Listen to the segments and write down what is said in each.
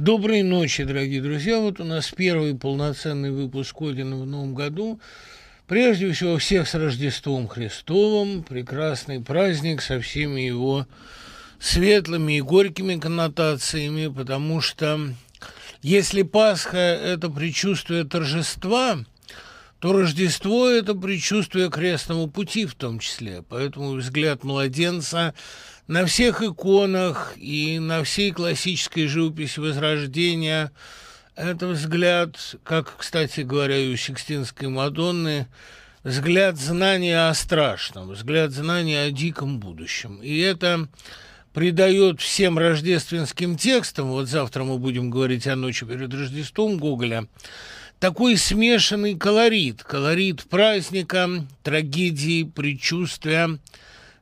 Доброй ночи, дорогие друзья. Вот у нас первый полноценный выпуск Одина в новом году. Прежде всего, всех с Рождеством Христовым. Прекрасный праздник со всеми его светлыми и горькими коннотациями, потому что если Пасха – это предчувствие торжества, то Рождество – это предчувствие крестного пути в том числе. Поэтому взгляд младенца – на всех иконах и на всей классической живописи Возрождения это взгляд, как, кстати говоря, и у Сикстинской Мадонны, взгляд знания о страшном, взгляд знания о диком будущем. И это придает всем рождественским текстам, вот завтра мы будем говорить о ночи перед Рождеством Гоголя, такой смешанный колорит, колорит праздника, трагедии, предчувствия,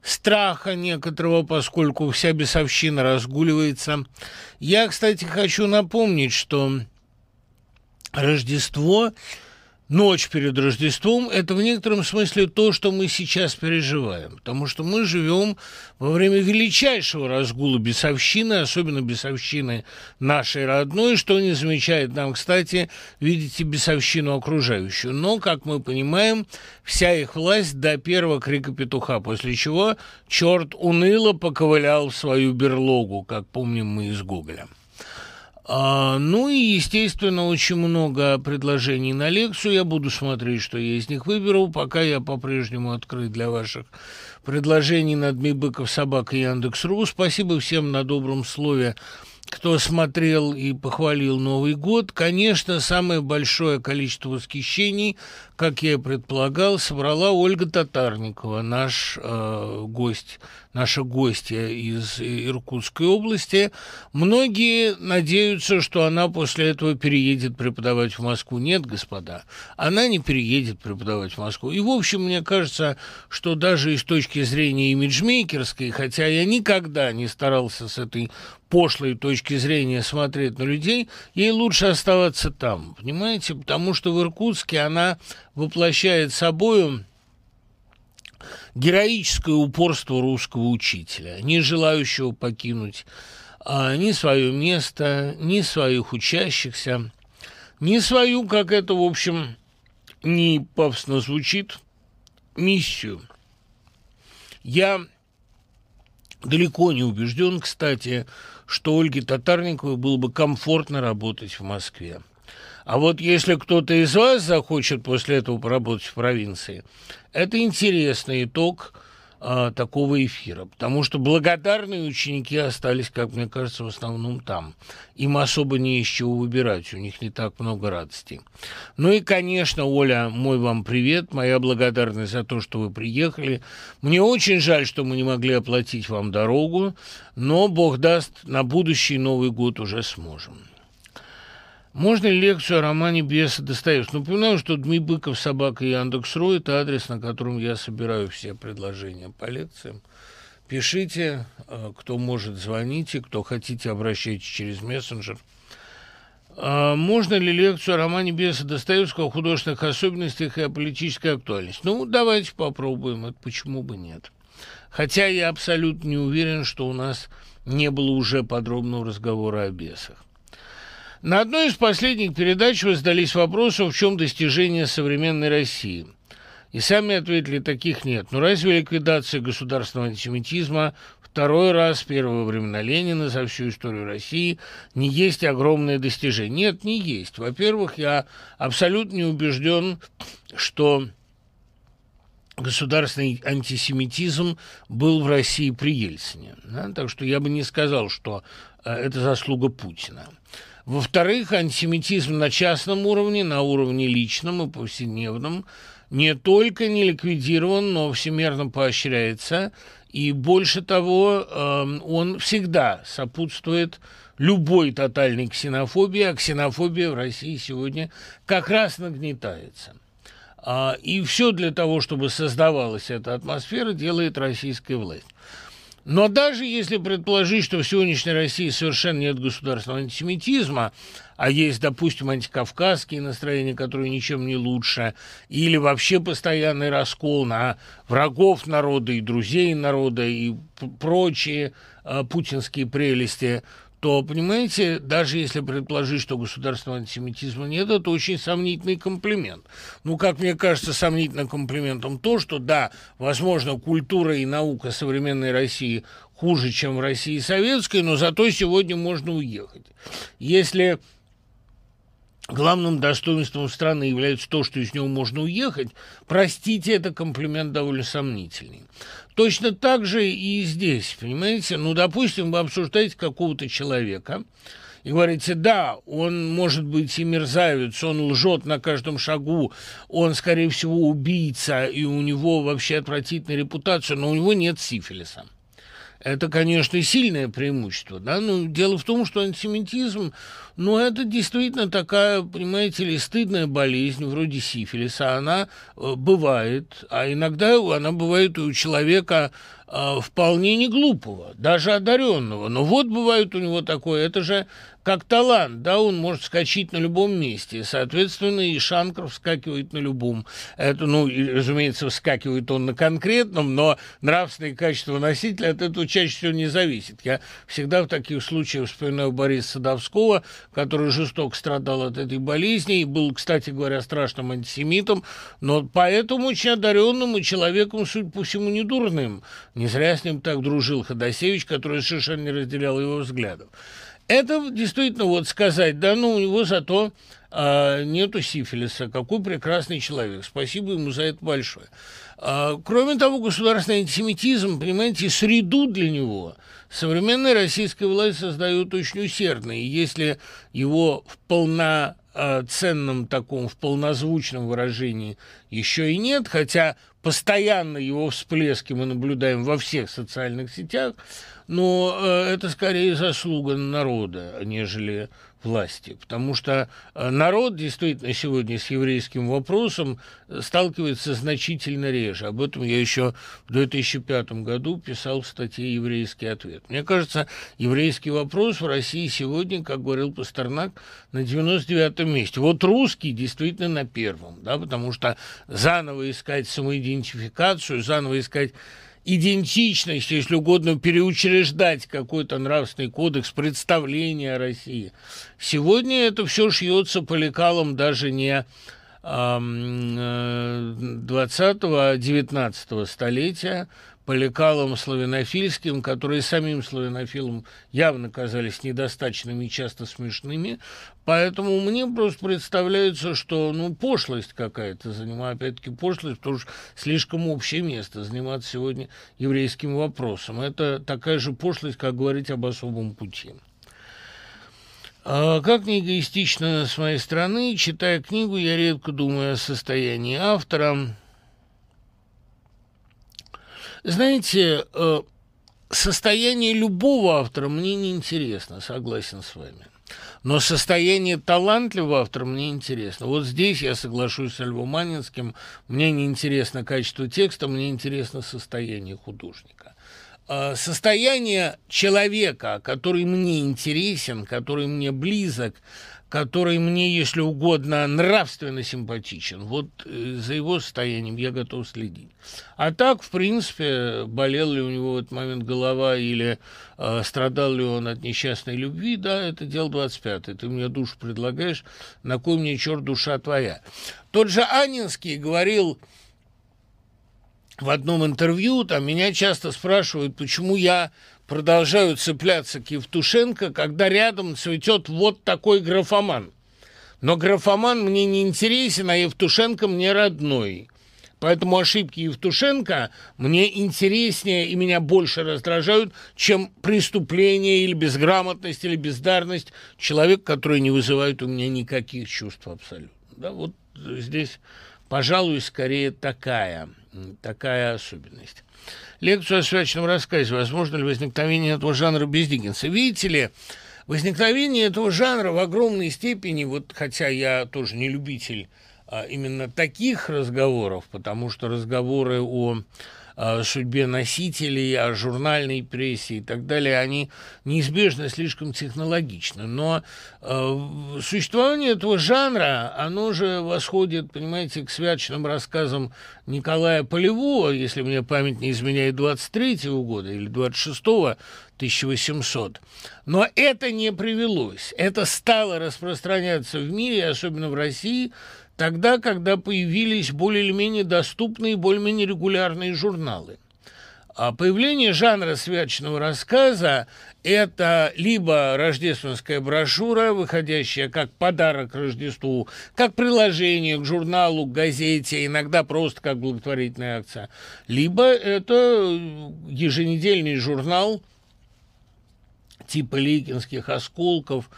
страха некоторого, поскольку вся бесовщина разгуливается. Я, кстати, хочу напомнить, что Рождество ночь перед Рождеством – это в некотором смысле то, что мы сейчас переживаем, потому что мы живем во время величайшего разгула бесовщины, особенно бесовщины нашей родной, что не замечает нам, кстати, видите бесовщину окружающую. Но, как мы понимаем, вся их власть до первого крика петуха, после чего черт уныло поковылял в свою берлогу, как помним мы из Гоголя. А, ну и, естественно, очень много предложений на лекцию. Я буду смотреть, что я из них выберу. Пока я по-прежнему открыт для ваших предложений на Дмибыков, Собака, Яндекс.ру. Спасибо всем на добром слове, кто смотрел и похвалил Новый год. Конечно, самое большое количество восхищений, как я и предполагал, собрала Ольга Татарникова, наш э, гость наша гостья из Иркутской области. Многие надеются, что она после этого переедет преподавать в Москву. Нет, господа, она не переедет преподавать в Москву. И, в общем, мне кажется, что даже с точки зрения имиджмейкерской, хотя я никогда не старался с этой пошлой точки зрения смотреть на людей, ей лучше оставаться там, понимаете? Потому что в Иркутске она воплощает собою героическое упорство русского учителя, не желающего покинуть а, ни свое место, ни своих учащихся, ни свою, как это, в общем, не пафосно звучит, миссию. Я далеко не убежден, кстати, что Ольге Татарниковой было бы комфортно работать в Москве. А вот если кто-то из вас захочет после этого поработать в провинции, это интересный итог а, такого эфира, потому что благодарные ученики остались, как мне кажется, в основном там. Им особо не из чего выбирать, у них не так много радости. Ну и, конечно, Оля, мой вам привет, моя благодарность за то, что вы приехали. Мне очень жаль, что мы не могли оплатить вам дорогу, но, бог даст, на будущий Новый год уже сможем. Можно ли лекцию о романе Беса Достоевского? Напоминаю, что Дмитрий Быков, Собака и Яндекс.ру – это адрес, на котором я собираю все предложения по лекциям. Пишите, э, кто может, звоните, кто хотите, обращайтесь через мессенджер. А можно ли лекцию о романе Беса Достоевского, о художественных особенностях и о политической актуальности? Ну, давайте попробуем, это почему бы нет. Хотя я абсолютно не уверен, что у нас не было уже подробного разговора о бесах. На одной из последних передач вы задались вопросом, в чем достижение современной России. И сами ответили, таких нет. Но разве ликвидация государственного антисемитизма второй раз, первого времена Ленина за всю историю России, не есть огромное достижение? Нет, не есть. Во-первых, я абсолютно не убежден, что государственный антисемитизм был в России при Ельцине. Да? Так что я бы не сказал, что э, это заслуга Путина. Во-вторых, антисемитизм на частном уровне, на уровне личном и повседневном не только не ликвидирован, но всемирно поощряется. И больше того, эм, он всегда сопутствует любой тотальной ксенофобии, а ксенофобия в России сегодня как раз нагнетается. А, и все для того, чтобы создавалась эта атмосфера, делает российская власть. Но даже если предположить, что в сегодняшней России совершенно нет государственного антисемитизма, а есть, допустим, антикавказские настроения, которые ничем не лучше, или вообще постоянный раскол на врагов народа и друзей народа и прочие э, путинские прелести, то, понимаете, даже если предположить, что государственного антисемитизма нет, это очень сомнительный комплимент. Ну, как мне кажется, сомнительным комплиментом то, что, да, возможно, культура и наука современной России хуже, чем в России советской, но зато сегодня можно уехать. Если главным достоинством страны является то, что из него можно уехать, простите, это комплимент довольно сомнительный. Точно так же и здесь, понимаете? Ну, допустим, вы обсуждаете какого-то человека, и говорите, да, он может быть и мерзавец, он лжет на каждом шагу, он, скорее всего, убийца, и у него вообще отвратительная репутация, но у него нет сифилиса. Это, конечно, сильное преимущество, да, но дело в том, что антисемитизм, ну, это действительно такая, понимаете ли, стыдная болезнь, вроде сифилиса, она э, бывает, а иногда она бывает и у человека э, вполне не глупого, даже одаренного, но вот бывает у него такое, это же как талант, да, он может скачать на любом месте, соответственно, и Шанкер вскакивает на любом. Это, ну, и, разумеется, вскакивает он на конкретном, но нравственные качества носителя от этого чаще всего не зависит. Я всегда в таких случаях вспоминаю Бориса Садовского, который жестоко страдал от этой болезни и был, кстати говоря, страшным антисемитом, но поэтому очень одаренным и человеком, судя по всему, недурным. Не зря с ним так дружил Ходосевич, который совершенно не разделял его взглядов. Это действительно вот сказать, да, ну у него зато а, нету сифилиса. Какой прекрасный человек. Спасибо ему за это большое. А, кроме того, государственный антисемитизм, понимаете, среду для него современная российская власть создает очень усердно. И если его в полноценном таком, в полнозвучном выражении еще и нет, хотя постоянно его всплески мы наблюдаем во всех социальных сетях, но э, это скорее заслуга народа, нежели власти, потому что э, народ действительно сегодня с еврейским вопросом э, сталкивается значительно реже. Об этом я еще в 2005 году писал в статье «Еврейский ответ». Мне кажется, еврейский вопрос в России сегодня, как говорил Пастернак, на 99-м месте. Вот русский действительно на первом, да, потому что заново искать самоидентификацию, заново искать идентичность, если угодно, переучреждать какой-то нравственный кодекс, представления о России. Сегодня это все шьется по лекалам даже не 20-го, а 19 столетия, по лекалам славянофильским, которые самим славянофилам явно казались недостаточными и часто смешными. Поэтому мне просто представляется, что ну, пошлость какая-то занимает, опять-таки пошлость, потому что слишком общее место заниматься сегодня еврейским вопросом. Это такая же пошлость, как говорить об особом пути. А как не эгоистично с моей стороны, читая книгу, я редко думаю о состоянии автора, знаете, э, состояние любого автора мне не интересно, согласен с вами. Но состояние талантливого автора мне интересно. Вот здесь я соглашусь с Львом Манинским. Мне не интересно качество текста, мне интересно состояние художника. Э, состояние человека, который мне интересен, который мне близок, который мне, если угодно, нравственно симпатичен. Вот э, за его состоянием я готов следить. А так, в принципе, болел ли у него в этот момент голова или э, страдал ли он от несчастной любви, да, это дело 25 Ты мне душу предлагаешь, на кой мне черт душа твоя? Тот же Анинский говорил в одном интервью, там меня часто спрашивают, почему я продолжаю цепляться к Евтушенко, когда рядом цветет вот такой графоман. Но графоман мне не интересен, а Евтушенко мне родной. Поэтому ошибки Евтушенко мне интереснее и меня больше раздражают, чем преступление или безграмотность или бездарность человека, который не вызывает у меня никаких чувств абсолютно. Да, вот здесь, пожалуй, скорее такая, такая особенность лекцию о свячном рассказе. Возможно ли возникновение этого жанра без Диккенса? Видите ли, возникновение этого жанра в огромной степени, вот хотя я тоже не любитель а, именно таких разговоров, потому что разговоры о судьбе носителей, о журнальной прессе и так далее, они неизбежно слишком технологичны. Но э, существование этого жанра, оно же восходит, понимаете, к святочным рассказам Николая Полевого, если мне память не изменяет 23-го года или 26-го, 1800. Но это не привелось. Это стало распространяться в мире, особенно в России, тогда, когда появились более или менее доступные, более-менее регулярные журналы. А появление жанра святочного рассказа – это либо рождественская брошюра, выходящая как подарок Рождеству, как приложение к журналу, к газете, иногда просто как благотворительная акция, либо это еженедельный журнал типа Ликинских осколков,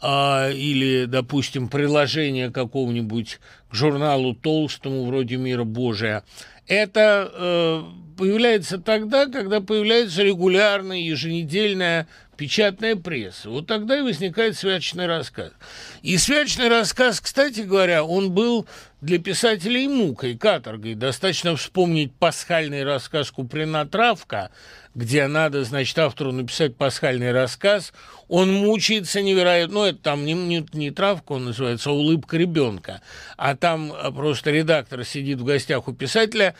а, или, допустим, приложение какого-нибудь к журналу толстому вроде «Мира Божия», это э, появляется тогда, когда появляется регулярная еженедельная печатная пресса. Вот тогда и возникает святочный рассказ. И святочный рассказ, кстати говоря, он был для писателей мукой, каторгой. Достаточно вспомнить пасхальный рассказ Куприна «Травка», где надо, значит, автору написать пасхальный рассказ, он мучается невероятно, ну, это там не, не, не травка он называется, а улыбка ребенка, а там просто редактор сидит в гостях у писателя,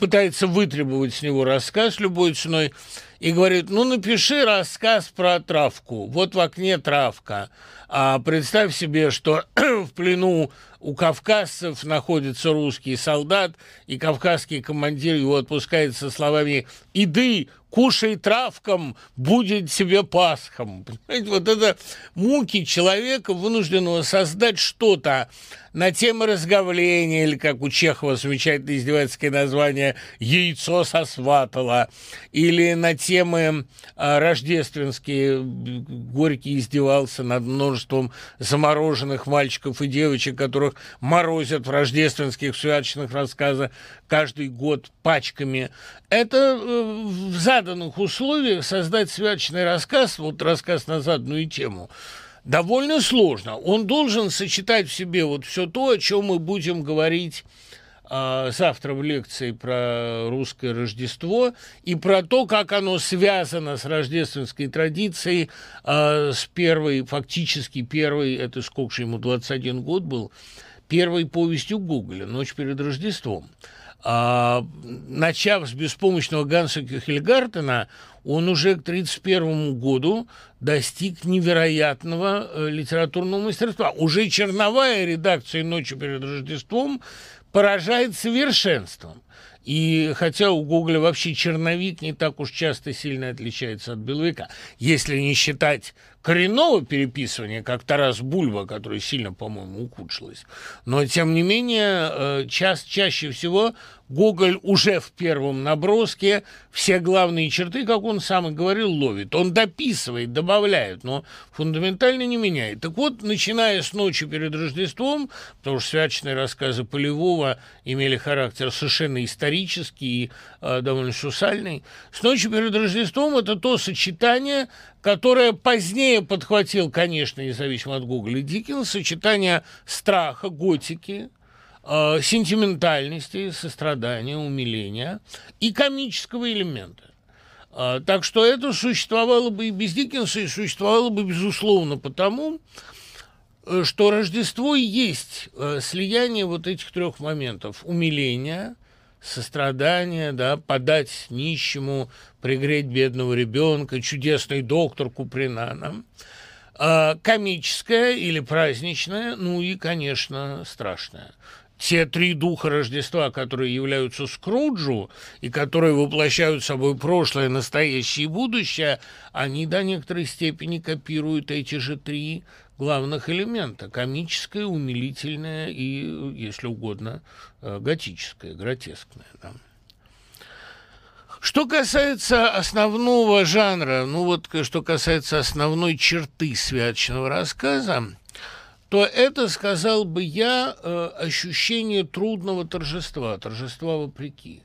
пытается вытребовать с него рассказ любой ценой и говорит, ну, напиши рассказ про травку, вот в окне травка, а представь себе, что в плену у кавказцев находится русский солдат, и кавказский командир его отпускает со словами «Иды, кушай травком, будет тебе пасхом». Понимаете, вот это муки человека, вынужденного создать что-то на тему разговления, или, как у Чехова замечательное издевательское название «Яйцо сосватало», или на темы а, рождественские, Горький издевался над множеством замороженных мальчиков и девочек, которых морозят в рождественских святочных рассказах каждый год пачками. Это э, в заданных условиях создать святочный рассказ, вот рассказ на заданную тему – довольно сложно. Он должен сочетать в себе вот все то, о чем мы будем говорить э, завтра в лекции про русское Рождество и про то, как оно связано с рождественской традицией, э, с первой, фактически первой, это сколько же ему, 21 год был, первой повестью Гоголя «Ночь перед Рождеством». А, начав с беспомощного Ганса Кюхельгартена, он уже к 1931 году достиг невероятного э, литературного мастерства. Уже черновая редакция «Ночи перед Рождеством» поражает совершенством. И хотя у Гоголя вообще черновик не так уж часто сильно отличается от беловика, если не считать коренного переписывания, как Тарас Бульба, который сильно, по-моему, ухудшилось. Но, тем не менее, э, ча чаще всего Гоголь уже в первом наброске все главные черты, как он сам и говорил, ловит. Он дописывает, добавляет, но фундаментально не меняет. Так вот, начиная с ночи перед Рождеством, потому что святочные рассказы Полевого имели характер совершенно исторический и э, довольно сусальный, с ночи перед Рождеством это то сочетание, которое позднее подхватил, конечно, независимо от Гоголя, Диккенс, сочетание страха, готики, э, сентиментальности, сострадания, умиления и комического элемента. Э, так что это существовало бы и без Диккенса, и существовало бы, безусловно, потому, э, что Рождество и есть слияние вот этих трех моментов – умиления, сострадания, да, подать нищему, пригреть бедного ребенка, чудесный доктор Куприна нам, комическое или праздничное, ну и, конечно, страшное те три духа Рождества, которые являются Скруджу и которые воплощают собой прошлое, настоящее и будущее, они до некоторой степени копируют эти же три главных элемента – комическое, умилительное и, если угодно, э, готическое, гротескное. Да. Что касается основного жанра, ну вот что касается основной черты святочного рассказа, то это, сказал бы я, э, ощущение трудного торжества, торжества вопреки.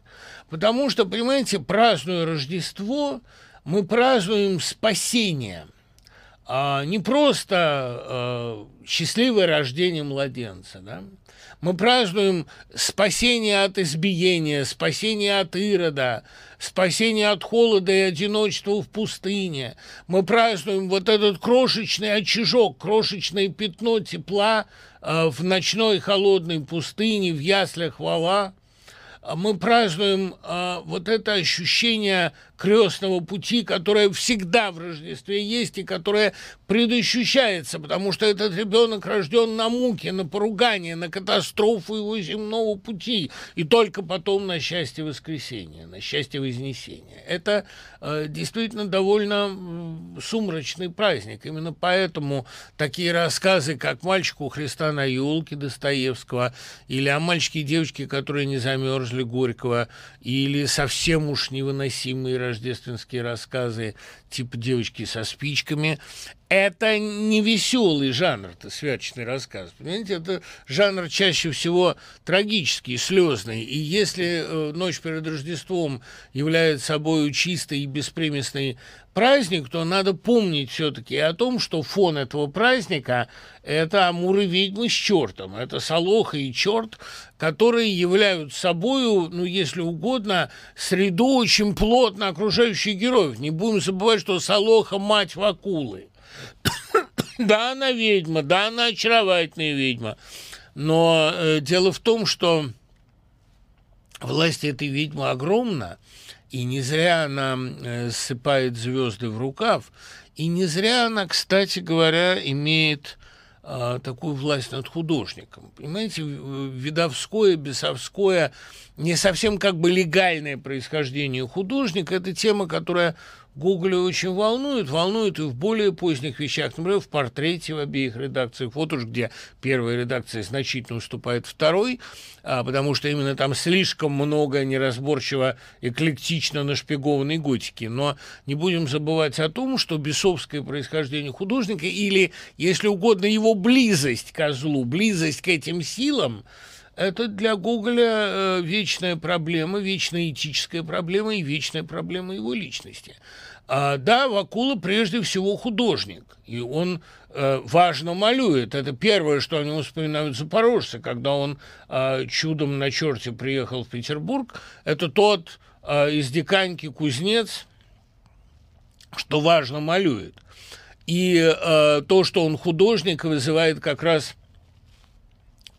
Потому что, понимаете, празднуя Рождество, мы празднуем спасение, а не просто э, счастливое рождение младенца, да? Мы празднуем спасение от избиения, спасение от Ирода, спасение от холода и одиночества в пустыне. Мы празднуем вот этот крошечный очажок, крошечное пятно тепла э, в ночной холодной пустыне, в яслях вала. мы празднуем а, вот это ощущение крестного пути, которое всегда в Рождестве есть и которое предощущается, потому что этот ребенок рожден на муке, на поругание, на катастрофу его земного пути, и только потом на счастье воскресения, на счастье вознесения. Это э, действительно довольно сумрачный праздник. Именно поэтому такие рассказы, как «Мальчик у Христа на елке» Достоевского, или о мальчике и девочке, которые не замерзли Горького, или совсем уж невыносимые рождественские рассказы типа «Девочки со спичками». Это не веселый жанр, это святочный рассказ. Понимаете, это жанр чаще всего трагический, слезный. И если э, «Ночь перед Рождеством» является собой чистой и беспримесной праздник, то надо помнить все-таки о том, что фон этого праздника – это амуры ведьмы с чертом, это Солоха и черт, которые являются собою, ну, если угодно, среду очень плотно окружающих героев. Не будем забывать, что Солоха – мать Вакулы. да, она ведьма, да, она очаровательная ведьма, но э, дело в том, что власть этой ведьмы огромна, и не зря она э, ссыпает звезды в рукав, и не зря она, кстати говоря, имеет э, такую власть над художником. Понимаете, видовское, бесовское, не совсем как бы легальное происхождение художника – это тема, которая Гоголя очень волнует, волнует и в более поздних вещах, например, в портрете в обеих редакциях. Вот уж где первая редакция значительно уступает второй, а, потому что именно там слишком много неразборчиво эклектично нашпигованной готики. Но не будем забывать о том, что бесовское происхождение художника или, если угодно, его близость к злу, близость к этим силам – это для Гоголя э, вечная проблема, вечная этическая проблема и вечная проблема его личности. А, да, Вакула прежде всего художник, и он э, важно малюет. Это первое, что о нем вспоминают запорожцы, когда он э, чудом на черте приехал в Петербург. Это тот э, из Диканьки кузнец, что важно малюет. И э, то, что он художник, вызывает как раз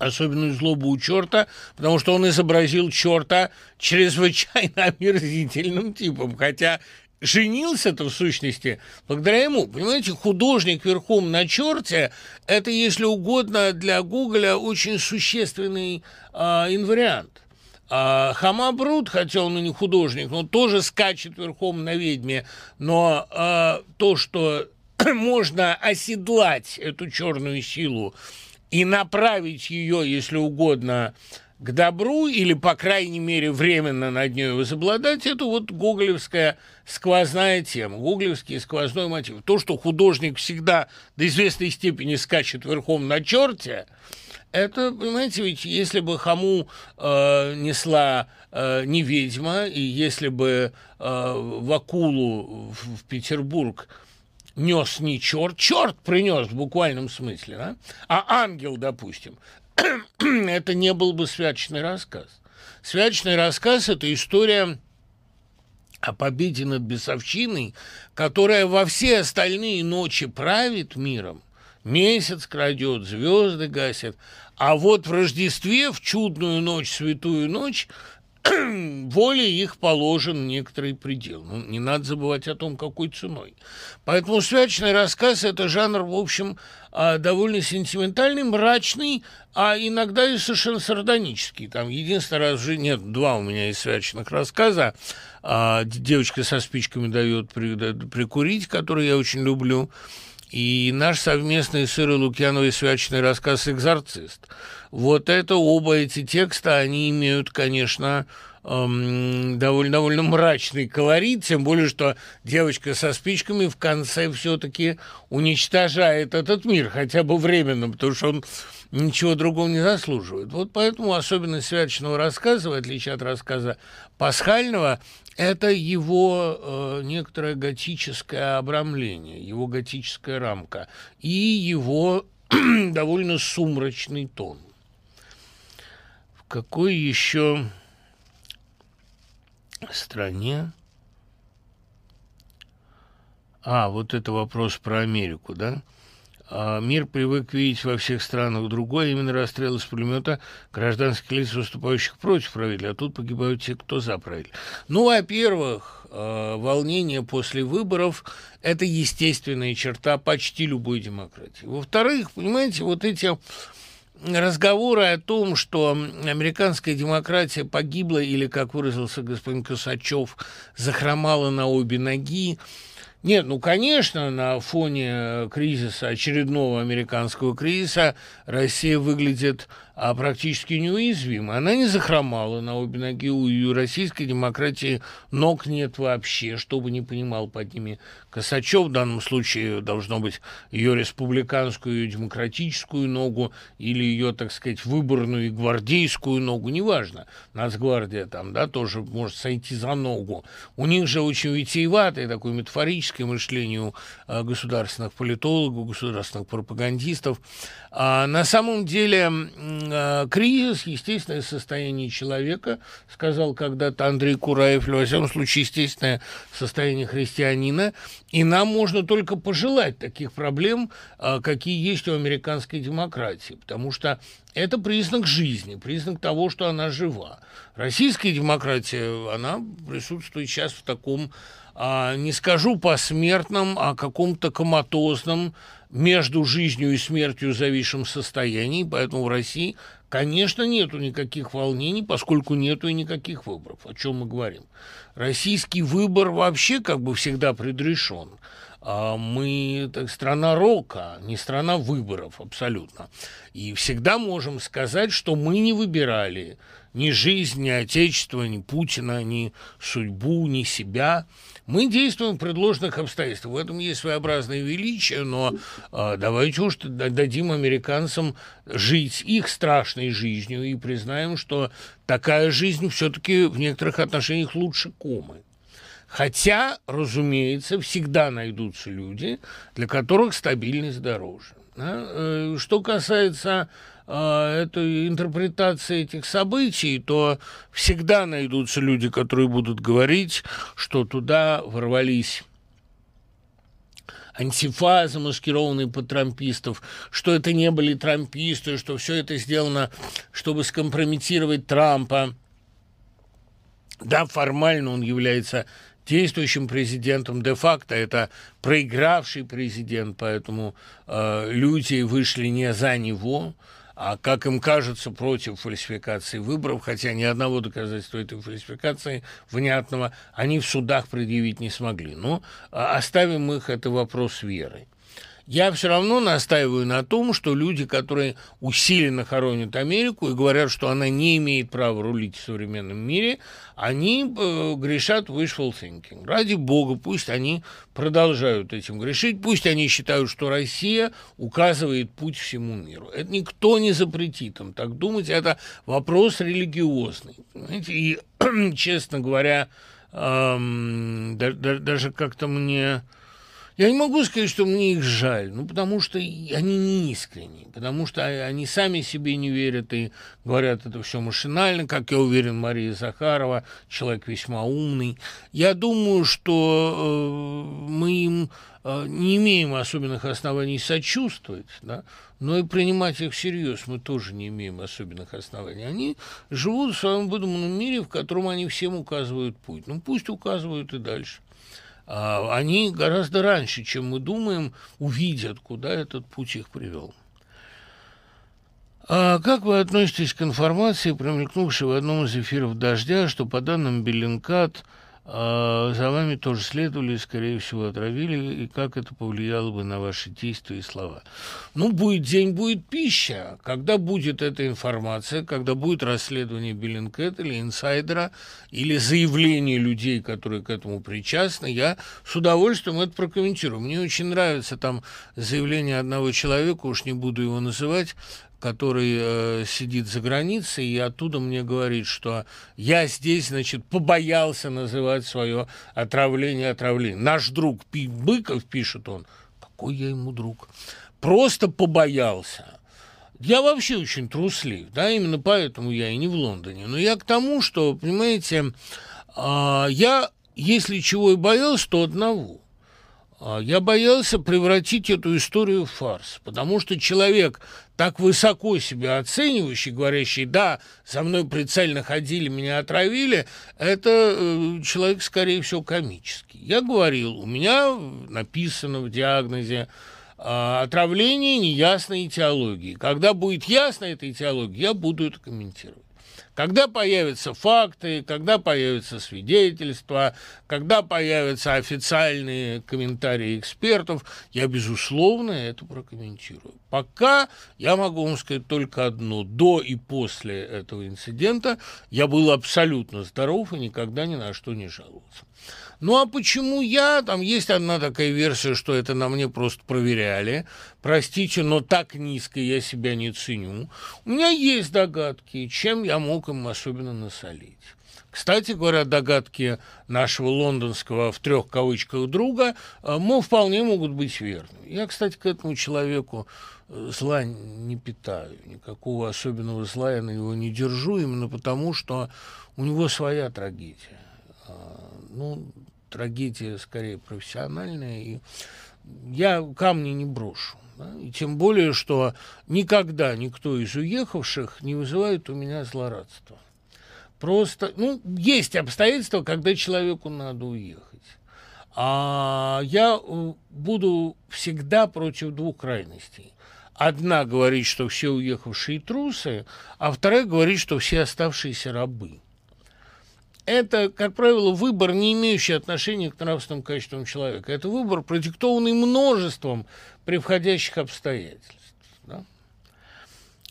особенную злобу у черта, потому что он изобразил черта чрезвычайно омерзительным типом, хотя женился-то в сущности благодаря ему. Понимаете, художник верхом на черте – это, если угодно, для Гоголя очень существенный а, инвариант. А, Хамабрут, хотя он и не художник, но тоже скачет верхом на ведьме, но а, то, что можно оседлать эту черную силу и направить ее, если угодно, к добру или, по крайней мере, временно над ней возобладать, это вот гоголевская сквозная тема, гоголевский сквозной мотив. То, что художник всегда до известной степени скачет верхом на черте, это, понимаете, ведь если бы Хаму э, несла э, не ведьма, и если бы э, Вакулу в, в Петербург нес не черт, черт принес в буквальном смысле, да? а ангел, допустим, это не был бы святочный рассказ. Святочный рассказ – это история о победе над бесовщиной, которая во все остальные ночи правит миром. Месяц крадет, звезды гасят. А вот в Рождестве, в чудную ночь, святую ночь, воле их положен некоторый предел. Ну, не надо забывать о том, какой ценой. Поэтому святочный рассказ – это жанр, в общем, а, довольно сентиментальный, мрачный, а иногда и совершенно сардонический. Там единственный раз же нет, два у меня из святочных рассказа. А, девочка со спичками дает прикурить, который я очень люблю. И наш совместный с Ирой Лукьяновой свячный рассказ «Экзорцист». Вот это оба эти текста, они имеют, конечно, эм, довольно, довольно мрачный колорит, тем более, что девочка со спичками в конце все-таки уничтожает этот мир, хотя бы временно, потому что он ничего другого не заслуживает. Вот поэтому особенность святочного рассказа, в отличие от рассказа пасхального, это его э, некоторое готическое обрамление, его готическая рамка и его довольно сумрачный тон. Какой еще стране... А, вот это вопрос про Америку, да? а мир привык видеть во всех странах другое, именно расстрел из пулемета гражданских лиц, выступающих против правителя, а тут погибают те, кто за правителя. Ну, во-первых, а, волнение после выборов – это естественная черта почти любой демократии. Во-вторых, понимаете, вот эти разговоры о том, что американская демократия погибла или, как выразился господин Косачев, захромала на обе ноги, нет, ну, конечно, на фоне кризиса, очередного американского кризиса, Россия выглядит а практически неуязвима. Она не захромала на обе ноги. У российской демократии ног нет вообще, чтобы не понимал под ними Косачев. В данном случае должно быть ее республиканскую, ее демократическую ногу или ее, так сказать, выборную и гвардейскую ногу, неважно. Нацгвардия там, да, тоже может сойти за ногу. У них же очень витиеватое такое метафорическое мышление у а, государственных политологов, государственных пропагандистов. А на самом деле кризис, естественное состояние человека, сказал когда-то Андрей Кураев, во всяком случае, естественное состояние христианина, и нам можно только пожелать таких проблем, э, какие есть у американской демократии, потому что это признак жизни, признак того, что она жива. Российская демократия, она присутствует сейчас в таком, а, не скажу посмертном, а каком-то коматозном, между жизнью и смертью зависшем состоянии, поэтому в России, конечно, нету никаких волнений, поскольку нету и никаких выборов. О чем мы говорим? Российский выбор вообще как бы всегда предрешен. А мы так, страна рока, не страна выборов абсолютно. И всегда можем сказать, что мы не выбирали ни жизнь, ни отечество, ни Путина, ни судьбу, ни себя – мы действуем в предложенных обстоятельствах. В этом есть своеобразное величие, но э, давайте уж дадим американцам жить их страшной жизнью и признаем, что такая жизнь все-таки в некоторых отношениях лучше комы. Хотя, разумеется, всегда найдутся люди, для которых стабильность дороже. Да? Э, что касается а, этой интерпретации этих событий, то всегда найдутся люди, которые будут говорить, что туда ворвались антифа, замаскированные под трампистов, что это не были трамписты, что все это сделано, чтобы скомпрометировать Трампа. Да, формально он является действующим президентом, де-факто это проигравший президент, поэтому э, люди вышли не за него, а, как им кажется, против фальсификации выборов, хотя ни одного доказательства этой фальсификации внятного они в судах предъявить не смогли. Но а, оставим их, это вопрос веры я все равно настаиваю на том, что люди, которые усиленно хоронят Америку и говорят, что она не имеет права рулить в современном мире, они э, грешат wishful thinking. Ради бога, пусть они продолжают этим грешить, пусть они считают, что Россия указывает путь всему миру. Это никто не запретит им так думать, это вопрос религиозный. Понимаете? И, честно говоря, эм, да, да, даже как-то мне я не могу сказать, что мне их жаль, ну, потому что они не искренни, потому что они сами себе не верят и говорят это все машинально, как я уверен, Мария Захарова, человек весьма умный. Я думаю, что э, мы им э, не имеем особенных оснований сочувствовать, да, но и принимать их всерьез мы тоже не имеем особенных оснований. Они живут в своем выдуманном мире, в котором они всем указывают путь. Ну, пусть указывают и дальше. А, они гораздо раньше, чем мы думаем, увидят, куда этот путь их привел. А как вы относитесь к информации, промелькнувшей в одном из эфиров «Дождя», что по данным Bellingcat – а за вами тоже следовали, скорее всего, отравили, и как это повлияло бы на ваши действия и слова. Ну, будет день, будет пища. Когда будет эта информация, когда будет расследование Bellingcat или Инсайдера, или заявление людей, которые к этому причастны, я с удовольствием это прокомментирую. Мне очень нравится там заявление одного человека, уж не буду его называть, который э, сидит за границей, и оттуда мне говорит, что я здесь, значит, побоялся называть свое отравление отравлением. Наш друг Пи Быков, пишет он, какой я ему друг, просто побоялся. Я вообще очень труслив, да, именно поэтому я и не в Лондоне. Но я к тому, что, понимаете, э, я, если чего и боялся, то одного – А, я боялся превратить эту историю в фарс, потому что человек, так высоко себя оценивающий, говорящий, да, за мной прицельно ходили, меня отравили, это э, человек, скорее всего, комический. Я говорил, у меня написано в диагнозе э, отравление неясной этиологии. Когда будет ясна эта этиология, я буду это комментировать. Когда появятся факты, когда появятся свидетельства, когда появятся официальные комментарии экспертов, я, безусловно, это прокомментирую. Пока я могу вам сказать только одно. До и после этого инцидента я был абсолютно здоров и никогда ни на что не жаловался. Ну а почему я? Там есть одна такая версия, что это на мне просто проверяли. Простите, но так низко я себя не ценю. У меня есть догадки, чем я мог им особенно насолить. Кстати говоря, догадки нашего лондонского в трех кавычках друга, э, мол, вполне могут быть верными. Я, кстати, к этому человеку э, зла не питаю. Никакого особенного зла я на него не держу, именно потому, что у него своя трагедия. А, ну, трагедия скорее профессиональная, и я камни не брошу. Да? И тем более, что никогда никто из уехавших не вызывает у меня злорадства. Просто, ну, есть обстоятельства, когда человеку надо уехать. А я э, буду всегда против двух крайностей. Одна говорит, что все уехавшие трусы, а вторая говорит, что все оставшиеся рабы это, как правило, выбор, не имеющий отношения к нравственным качествам человека. Это выбор, продиктованный множеством превходящих обстоятельств. Да?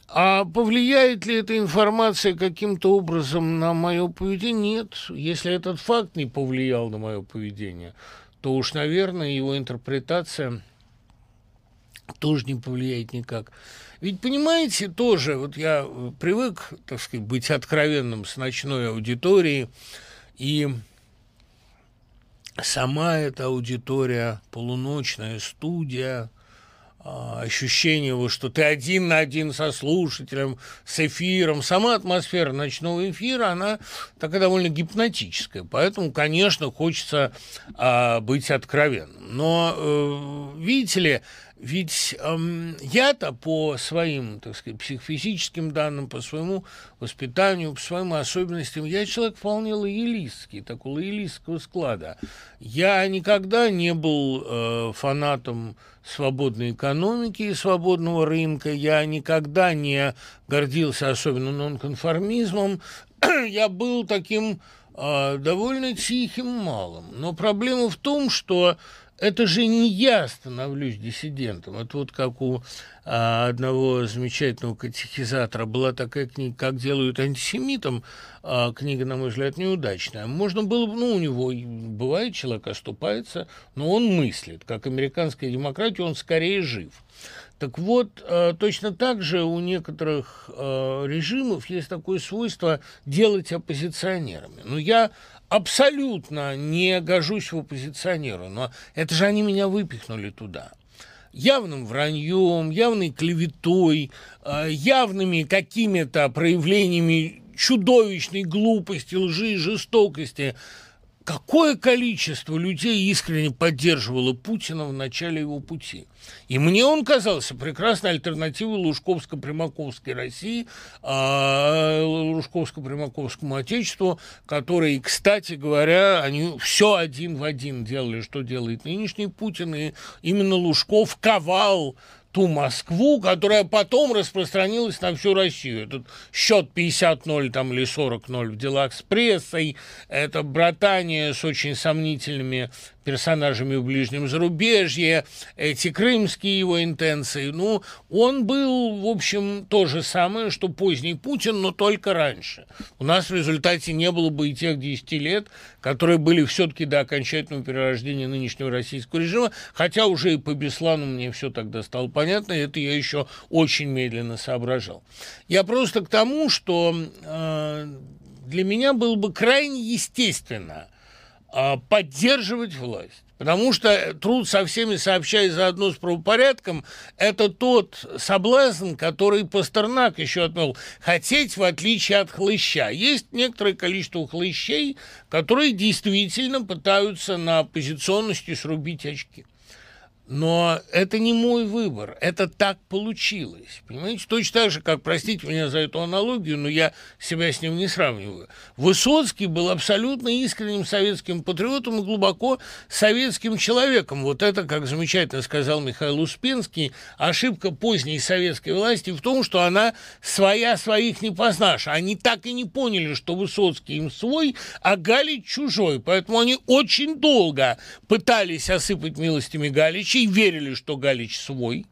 А повлияет ли эта информация каким-то образом на мое поведение? Нет. Если этот факт не повлиял на мое поведение, то уж, наверное, его интерпретация тоже не повлияет никак. Ведь, понимаете, тоже, вот я э, привык, так сказать, быть откровенным с ночной аудиторией, и сама эта аудитория, полуночная студия, а, ощущение, вот, что ты один на один со слушателем, с эфиром. Сама атмосфера ночного эфира, она такая довольно гипнотическая. Поэтому, конечно, хочется а, быть откровенным. Но, э, видите ли, ведь эм, я-то по своим, так сказать, психофизическим данным, по своему воспитанию, по своим особенностям, я человек вполне лоялистский, такого лоялистского склада. Я никогда не был э, фанатом свободной экономики и свободного рынка, я никогда не гордился особенно нонконформизмом, я был таким э, довольно тихим малым. Но проблема в том, что это же не я становлюсь диссидентом. Это вот как у а, одного замечательного катехизатора была такая книга «Как делают антисемитом». А, книга, на мой взгляд, неудачная. Можно было бы, ну, у него бывает, человек оступается, но он мыслит. Как американская демократия, он скорее жив. Так вот, а, точно так же у некоторых а, режимов есть такое свойство делать оппозиционерами. Но я абсолютно не гожусь в оппозиционеру, но это же они меня выпихнули туда. Явным враньем, явной клеветой, а, явными какими-то проявлениями чудовищной глупости, лжи жестокости – какое количество людей искренне поддерживало Путина в начале его пути. И мне он казался прекрасной альтернативой Лужковско-Примаковской России, а, Лужковско-Примаковскому Отечеству, который, кстати говоря, они все один в один делали, что делает нынешний Путин, и именно Лужков ковал ту Москву, которая потом распространилась на всю Россию. Этот счет 50-0 там, или 40-0 в делах с прессой, это братание с очень сомнительными персонажами в ближнем зарубежье, эти крымские его интенции. Ну, он был, в общем, то же самое, что поздний Путин, но только раньше. У нас в результате не было бы и тех 10 лет, которые были все-таки до окончательного перерождения нынешнего российского режима, хотя уже и по Беслану мне все тогда стало понятно, и это я еще очень медленно соображал. Я просто к тому, что э, для меня было бы крайне естественно – поддерживать власть. Потому что труд со всеми сообщая заодно с правопорядком – это тот соблазн, который Пастернак еще отмел. Хотеть в отличие от хлыща. Есть некоторое количество хлыщей, которые действительно пытаются на оппозиционности срубить очки. Но это не мой выбор, это так получилось. Понимаете, точно так же, как, простите меня за эту аналогию, но я себя с ним не сравниваю. Высоцкий был абсолютно искренним советским патриотом и глубоко советским человеком. Вот это, как замечательно сказал Михаил Успенский, ошибка поздней советской власти в том, что она своя своих не познашь. Они так и не поняли, что Высоцкий им свой, а Галич чужой. Поэтому они очень долго пытались осыпать милостями Галича и верили, что Галич свой.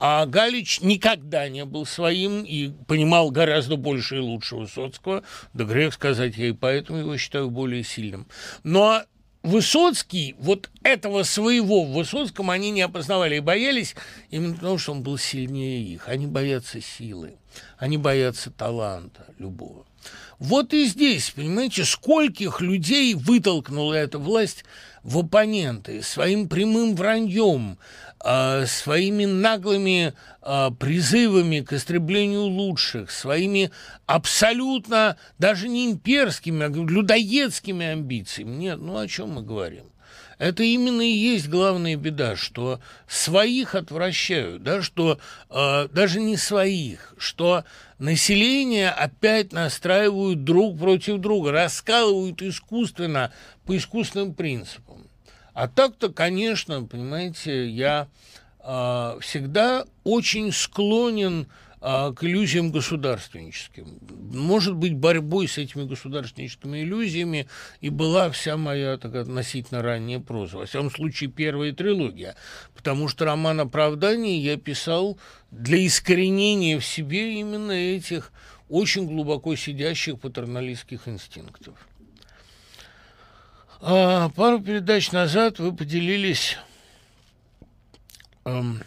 А Галич никогда не был своим и понимал гораздо больше и лучше Высоцкого. Да грех сказать, я и поэтому его считаю более сильным. Но Высоцкий, вот этого своего в Высоцком они не опознавали и боялись именно потому, что он был сильнее их. Они боятся силы, они боятся таланта любого. Вот и здесь, понимаете, скольких людей вытолкнула эта власть в оппоненты своим прямым враньем, э, своими наглыми э, призывами к истреблению лучших, своими абсолютно даже не имперскими, а людоедскими амбициями. Нет, ну о чем мы говорим? Это именно и есть главная беда, что своих отвращают, да, что э, даже не своих, что население опять настраивают друг против друга, раскалывают искусственно по искусственным принципам. А так-то, конечно, понимаете, я э, всегда очень склонен а, к иллюзиям государственническим. Может быть, борьбой с этими государственническими иллюзиями и была вся моя так, относительно ранняя проза. Во всяком случае, первая трилогия. Потому что роман «Оправдание» я писал для искоренения в себе именно этих очень глубоко сидящих патерналистских инстинктов. А, пару передач назад вы поделились эм,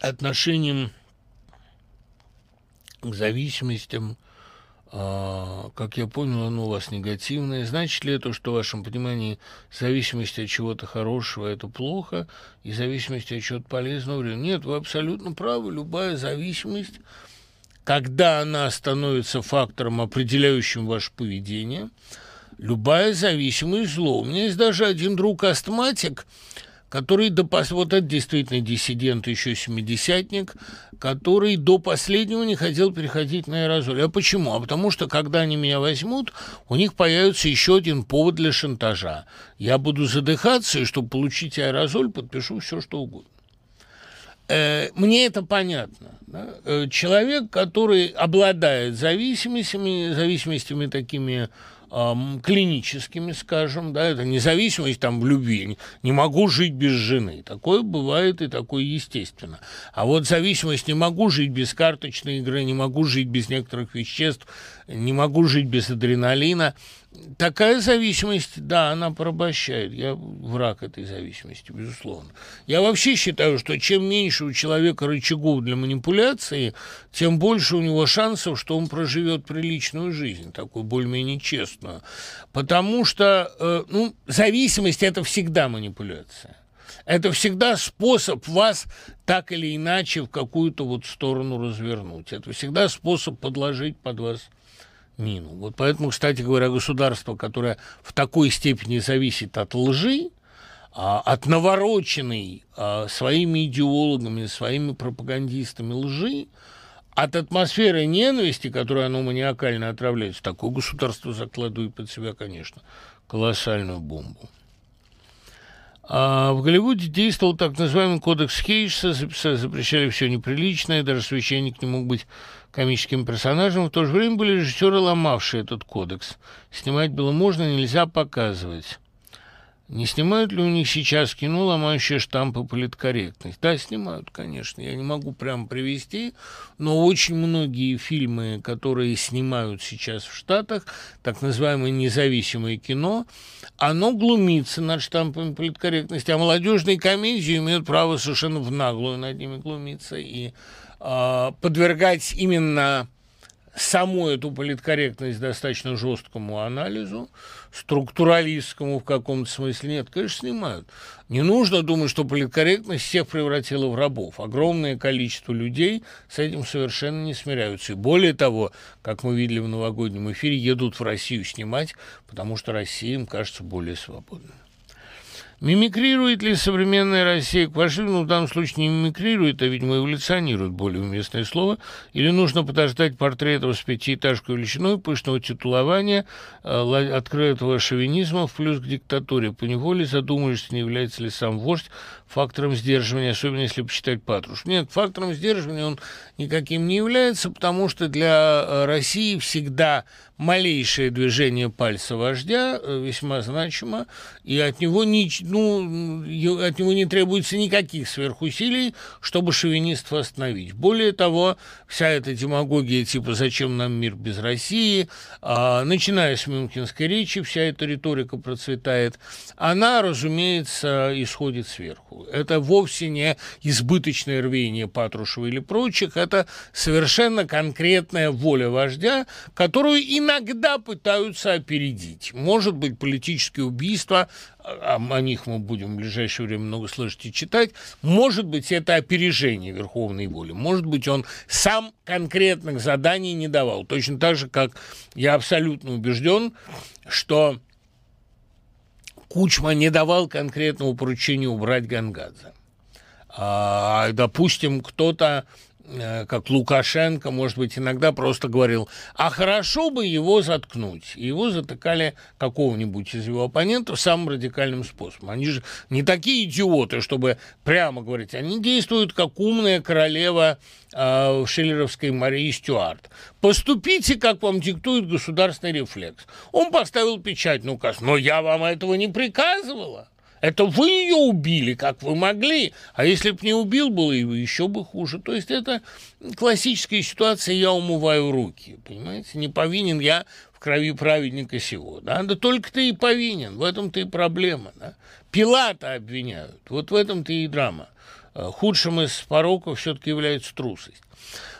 отношением зависимостям, а, как я понял, оно у вас негативное. Значит ли это, что в вашем понимании зависимость от чего-то хорошего – это плохо, и зависимость от чего-то полезного – нет, вы абсолютно правы. Любая зависимость, когда она становится фактором, определяющим ваше поведение, любая зависимость – зло. У меня есть даже один друг-астматик – который до вот это действительно диссидент, еще семидесятник, который до последнего не хотел переходить на аэрозоль. А почему? А потому что, когда они меня возьмут, у них появится еще один повод для шантажа. Я буду задыхаться, и чтобы получить аэрозоль, подпишу все, что угодно. Э, мне это понятно. Да? Э, человек, который обладает зависимостями, зависимостями такими клиническими, скажем, да, это независимость там в любви, не могу жить без жены. Такое бывает и такое естественно. А вот зависимость не могу жить без карточной игры, не могу жить без некоторых веществ, не могу жить без адреналина – Такая зависимость, да, она порабощает. Я враг этой зависимости, безусловно. Я вообще считаю, что чем меньше у человека рычагов для манипуляции, тем больше у него шансов, что он проживет приличную жизнь, такую более-менее честную. Потому что, э, ну, зависимость – это всегда манипуляция. Это всегда способ вас так или иначе в какую-то вот сторону развернуть. Это всегда способ подложить под вас мину. Вот поэтому, кстати говоря, государство, которое в такой степени зависит от лжи, а, от навороченной а, своими идеологами, своими пропагандистами лжи, от атмосферы ненависти, которую оно маниакально отравляет, такое государство закладывает под себя, конечно, колоссальную бомбу. А в Голливуде действовал так называемый кодекс Хейса, запрещали все неприличное, даже священник не мог быть комическим персонажем. В то же время были режиссеры, ломавшие этот кодекс. Снимать было можно, нельзя показывать. Не снимают ли у них сейчас кино, ломающее штампы политкорректность? Да, снимают, конечно. Я не могу прям привести, но очень многие фильмы, которые снимают сейчас в Штатах, так называемое независимое кино, оно глумится над штампами политкорректности, а молодежные комедии имеют право совершенно в наглую над ними глумиться и э, подвергать именно саму эту политкорректность достаточно жесткому анализу, структуралистскому в каком-то смысле нет, конечно, снимают. Не нужно думать, что политкорректность всех превратила в рабов. Огромное количество людей с этим совершенно не смиряются. И более того, как мы видели в новогоднем эфире, едут в Россию снимать, потому что Россия им кажется более свободной. Мимикрирует ли современная Россия к фашизму? В данном случае не мимикрирует, а, видимо, эволюционирует, более уместное слово. Или нужно подождать портретов с пятиэтажкой величиной, пышного титулования, э, открытого шовинизма в плюс к диктатуре. По неволе задумаешься, не является ли сам вождь фактором сдерживания, особенно если почитать Патруш. Нет, фактором сдерживания он никаким не является, потому что для э, России всегда малейшее движение пальца вождя э, весьма значимо, и от него, не, ну, от него не требуется никаких сверхусилий, чтобы шовинистов остановить. Более того, вся эта демагогия типа «зачем нам мир без России», а, начиная с Мюнхенской речи, вся эта риторика процветает, она, разумеется, исходит сверху. Это вовсе не избыточное рвение Патрушева или прочих, это совершенно конкретная воля вождя, которую иногда пытаются опередить. Может быть, политические убийства, а, о них мы будем в ближайшее время много слышать и читать, может быть, это опережение верховной воли. Может быть, он сам конкретных заданий не давал. Точно так же, как я абсолютно убежден, что Кучма не давал конкретного поручения убрать Гангадзе. А, допустим, кто-то как Лукашенко, может быть, иногда просто говорил, а хорошо бы его заткнуть. И его затыкали какого-нибудь из его оппонентов самым радикальным способом. Они же не такие идиоты, чтобы прямо говорить. Они действуют как умная королева э, шиллеровской Марии Стюарт. Поступите, как вам диктует государственный рефлекс. Он поставил печать на указ, но я вам этого не приказывала. Это вы ее убили, как вы могли. А если бы не убил, было бы еще бы хуже. То есть это классическая ситуация «я умываю руки». Понимаете? Не повинен я в крови праведника сего. Да, да только ты и повинен. В этом-то и проблема. Да? Пилата обвиняют. Вот в этом-то и драма. Э, худшим из пороков все-таки является трусость.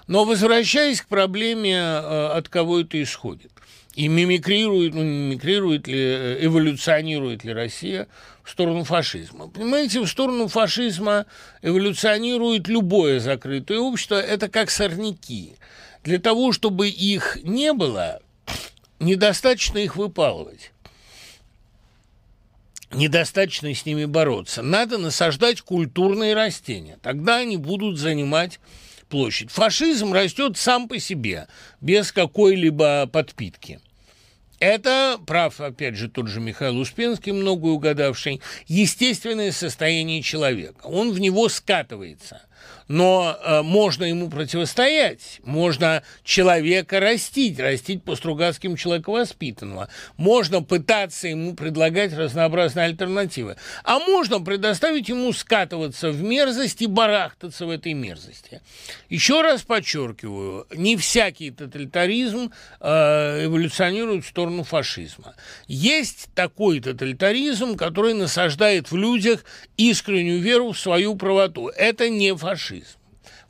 Но возвращаясь к проблеме, э, от кого это исходит. И мимикрирует, ну, мимикрирует ли, э, эволюционирует ли Россия в сторону фашизма. Понимаете, в сторону фашизма эволюционирует любое закрытое общество. Это как сорняки. Для того, чтобы их не было, недостаточно их выпалывать. Недостаточно с ними бороться. Надо насаждать культурные растения. Тогда они будут занимать площадь. Фашизм растет сам по себе, без какой-либо подпитки. Это, прав, опять же, тот же Михаил Успенский, много угадавший, естественное состояние человека. Он в него скатывается – но э, можно ему противостоять, можно человека растить, растить по Стругацким человека воспитанного, можно пытаться ему предлагать разнообразные альтернативы, а можно предоставить ему скатываться в мерзость и барахтаться в этой мерзости. Еще раз подчеркиваю, не всякий тоталитаризм э, эволюционирует в сторону фашизма. Есть такой тоталитаризм, который насаждает в людях искреннюю веру в свою правоту. Это не фашизм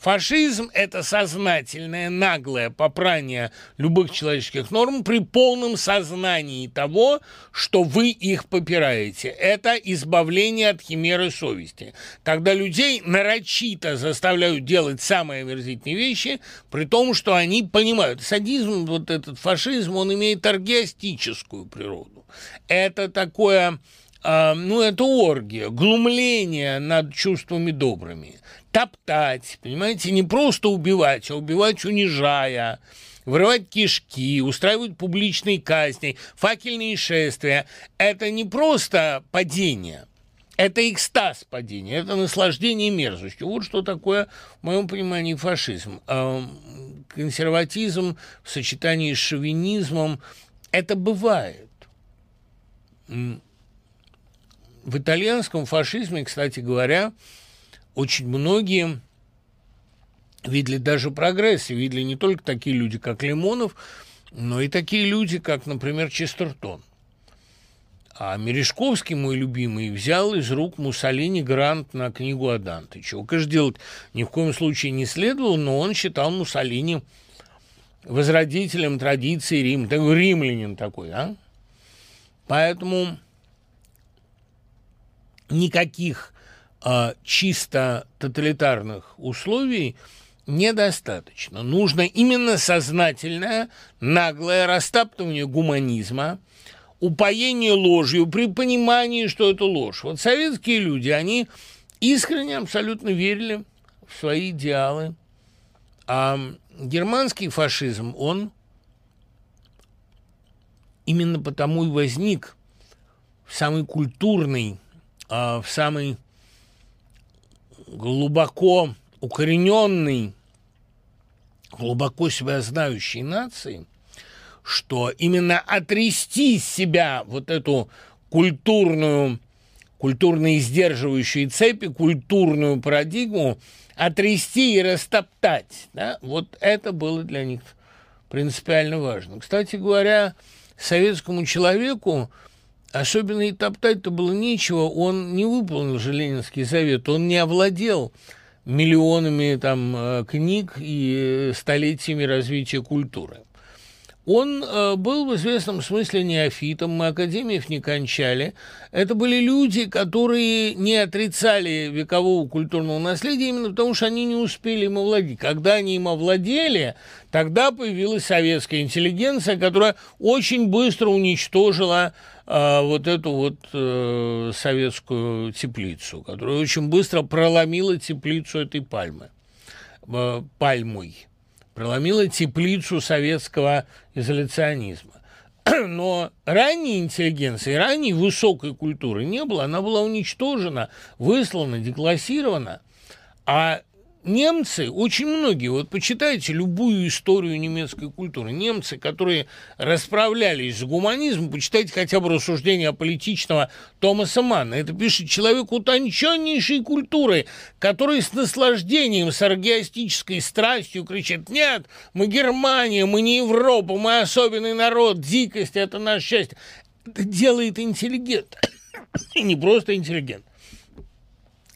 фашизм. Это сознательное, наглое попрание любых человеческих норм при полном сознании того, что вы их попираете. Это избавление от химеры совести. Когда людей нарочито заставляют делать самые омерзительные вещи, при том, что они понимают. Садизм, вот этот фашизм, он имеет аргиастическую природу. Это такое а, ну, это оргия, глумление над чувствами добрыми топтать, понимаете, не просто убивать, а убивать унижая, вырывать кишки, устраивать публичные казни, факельные шествия. Это не просто падение, это экстаз падения, это наслаждение мерзостью. Вот что такое, в моем понимании, фашизм. А, консерватизм в сочетании с шовинизмом – это бывает. В итальянском фашизме, кстати говоря, очень многие видели даже прогресс, и видели не только такие люди, как Лимонов, но и такие люди, как, например, Честертон. А Мережковский, мой любимый, взял из рук Муссолини грант на книгу о Данте. Чего, конечно, делать ни в коем случае не следовало, но он считал Муссолини возродителем традиции Рима. Такой римлянин такой, а? Поэтому никаких а, чисто тоталитарных условий недостаточно. Нужно именно сознательное, наглое растаптывание гуманизма, упоение ложью, при понимании, что это ложь. Вот советские люди, они искренне абсолютно верили в свои идеалы. А германский фашизм, он именно потому и возник в самый культурный, а в самый глубоко укорененный, глубоко себя знающей нации, что именно отрести из себя вот эту культурную, культурно сдерживающую цепи, культурную парадигму, отрести и растоптать. Да? Вот это было для них принципиально важно. Кстати говоря, советскому человеку особенно и топтать-то было нечего, он не выполнил же Ленинский совет, он не овладел миллионами там э, книг и столетиями развития культуры. Он э, был в известном смысле неофитом, мы академиев не кончали. Это были люди, которые не отрицали векового культурного наследия именно потому, что они не успели им овладеть. Когда они им овладели, тогда появилась советская интеллигенция, которая очень быстро уничтожила э, вот эту вот э, советскую теплицу, которая очень быстро проломила теплицу этой пальмы, э, пальмой проломила теплицу советского изоляционизма. Но ранней интеллигенции, ранней высокой культуры не было, она была уничтожена, выслана, деклассирована. А немцы, очень многие, вот почитайте любую историю немецкой культуры, немцы, которые расправлялись с гуманизмом, почитайте хотя бы рассуждения политичного Томаса Манна. Это пишет человек утонченнейшей культуры, который с наслаждением, с аргиастической страстью кричит, нет, мы Германия, мы не Европа, мы особенный народ, дикость – это наше счастье. Это делает интеллигент. И не просто интеллигент.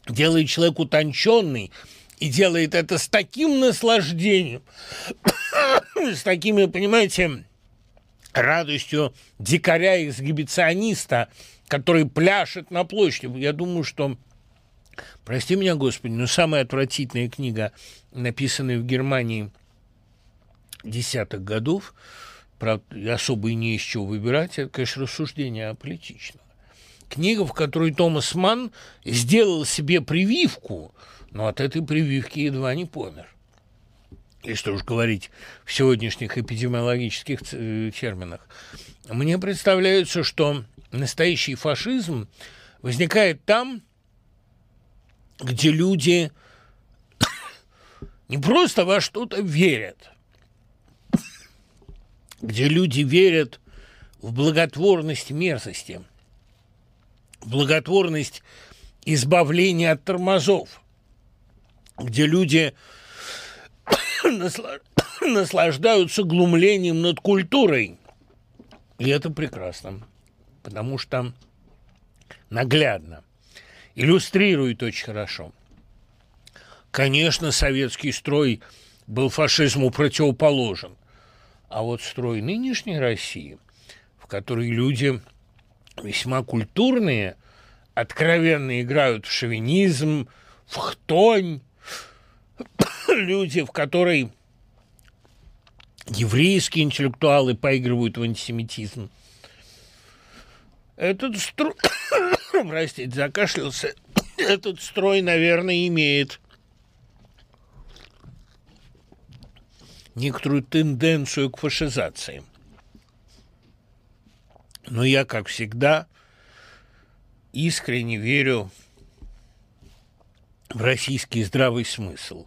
Делает человек утонченный, и делает это с таким наслаждением, с такими, понимаете, радостью дикаря-эксгибициониста, который пляшет на площади. Я думаю, что, прости меня, Господи, но самая отвратительная книга, написанная в Германии десятых годов, правда, особо и не из чего выбирать, это, конечно, рассуждение о политичном. Книга, в которой Томас Манн сделал себе прививку – но от этой прививки едва не помер. И что уж говорить в сегодняшних эпидемиологических э, терминах. Мне представляется, что настоящий фашизм возникает там, где люди не просто во что-то верят, где люди верят в благотворность мерзости, в благотворность избавления от тормозов – где люди наслаждаются глумлением над культурой. И это прекрасно, потому что наглядно, иллюстрирует очень хорошо. Конечно, советский строй был фашизму противоположен, а вот строй нынешней России, в которой люди весьма культурные, откровенно играют в шовинизм, в хтонь, люди, в которой еврейские интеллектуалы поигрывают в антисемитизм. Этот строй, простите, закашлялся, этот строй, наверное, имеет некоторую тенденцию к фашизации. Но я, как всегда, искренне верю российский здравый смысл.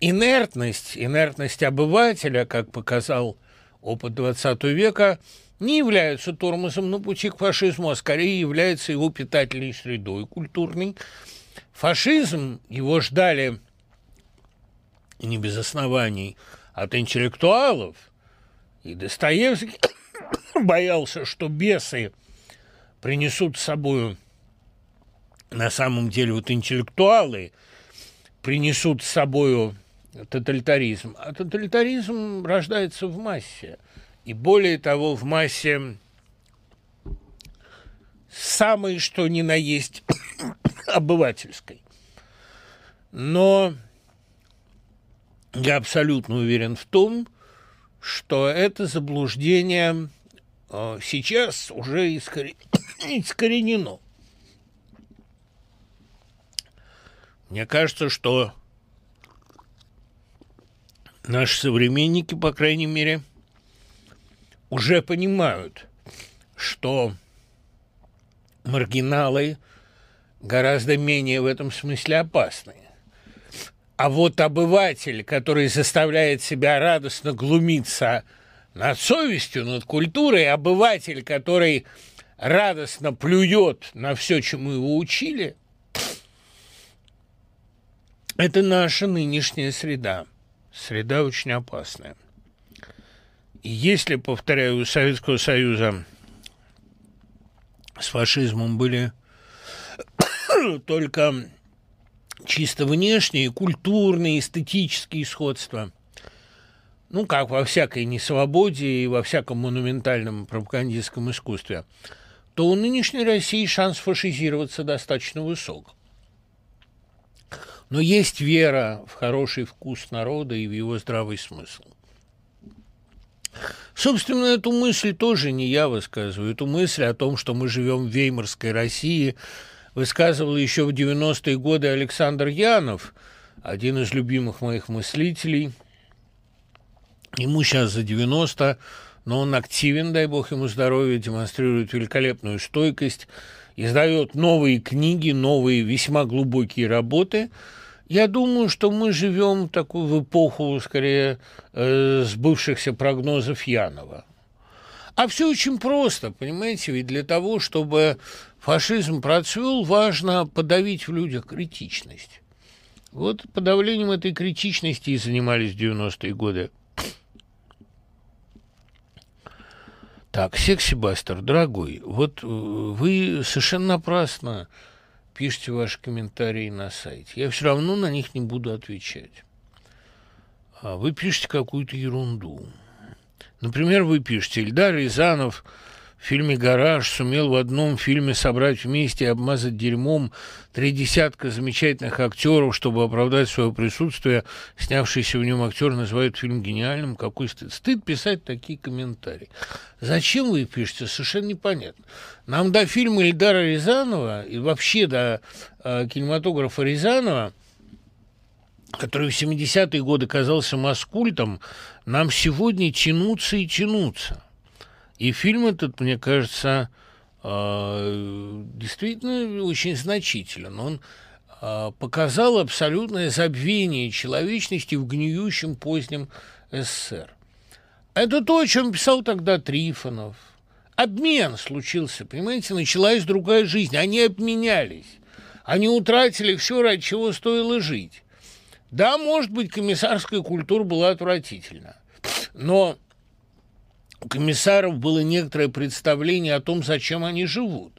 Инертность, инертность обывателя, как показал опыт XX века, не является тормозом на пути к фашизму, а скорее является его питательной средой культурной. Фашизм, его ждали, не без оснований, от интеллектуалов, и Достоевский боялся, что бесы принесут с собой на самом деле вот интеллектуалы принесут с собой тоталитаризм. А тоталитаризм рождается в массе. И более того, в массе самой, что ни на есть, обывательской. Но я абсолютно уверен в том, что это заблуждение э, сейчас уже искоренено. Мне кажется, что наши современники, по крайней мере, уже понимают, что маргиналы гораздо менее в этом смысле опасны. А вот обыватель, который заставляет себя радостно глумиться над совестью, над культурой, обыватель, который радостно плюет на все, чему его учили – это наша нынешняя среда. Среда очень опасная. И если, повторяю, у Советского Союза с фашизмом были только чисто внешние, культурные, эстетические сходства, ну, как во всякой несвободе и во всяком монументальном пропагандистском искусстве, то у нынешней России шанс фашизироваться достаточно высок. Но есть вера в хороший вкус народа и в его здравый смысл. Собственно, эту мысль тоже не я высказываю. Эту мысль о том, что мы живем в Веймарской России, высказывал еще в 90-е годы Александр Янов, один из любимых моих мыслителей. Ему сейчас за 90, но он активен, дай бог ему здоровья, демонстрирует великолепную стойкость, издает новые книги, новые весьма глубокие работы – я думаю, что мы живем такую в эпоху, скорее, э, сбывшихся прогнозов Янова. А все очень просто, понимаете, ведь для того, чтобы фашизм процвел, важно подавить в людях критичность. Вот подавлением этой критичности и занимались в 90-е годы. Так, Секси-Бастер, дорогой, вот э, вы совершенно напрасно пишите ваши комментарии на сайте. Я все равно на них не буду отвечать. А вы пишете какую-то ерунду. Например, вы пишете «Ильдар Рязанов фильме «Гараж» сумел в одном фильме собрать вместе и обмазать дерьмом три десятка замечательных актеров, чтобы оправдать свое присутствие. Снявшийся в нем актер называют фильм гениальным. Какой стыд. Стыд писать такие комментарии. Зачем вы пишете, совершенно непонятно. Нам до фильма Ильдара Рязанова и вообще до э, кинематографа Рязанова который в 70-е годы казался маскультом, нам сегодня тянуться и тянуться. И фильм этот, мне кажется, а, действительно очень значителен. Он а, показал абсолютное забвение человечности в гниющем позднем СССР. Это то, о чем писал тогда Трифонов. Обмен случился, понимаете, началась другая жизнь. Они обменялись. Они утратили все, ради чего стоило жить. Да, может быть, комиссарская культура была отвратительна, но у комиссаров было некоторое представление о том, зачем они живут.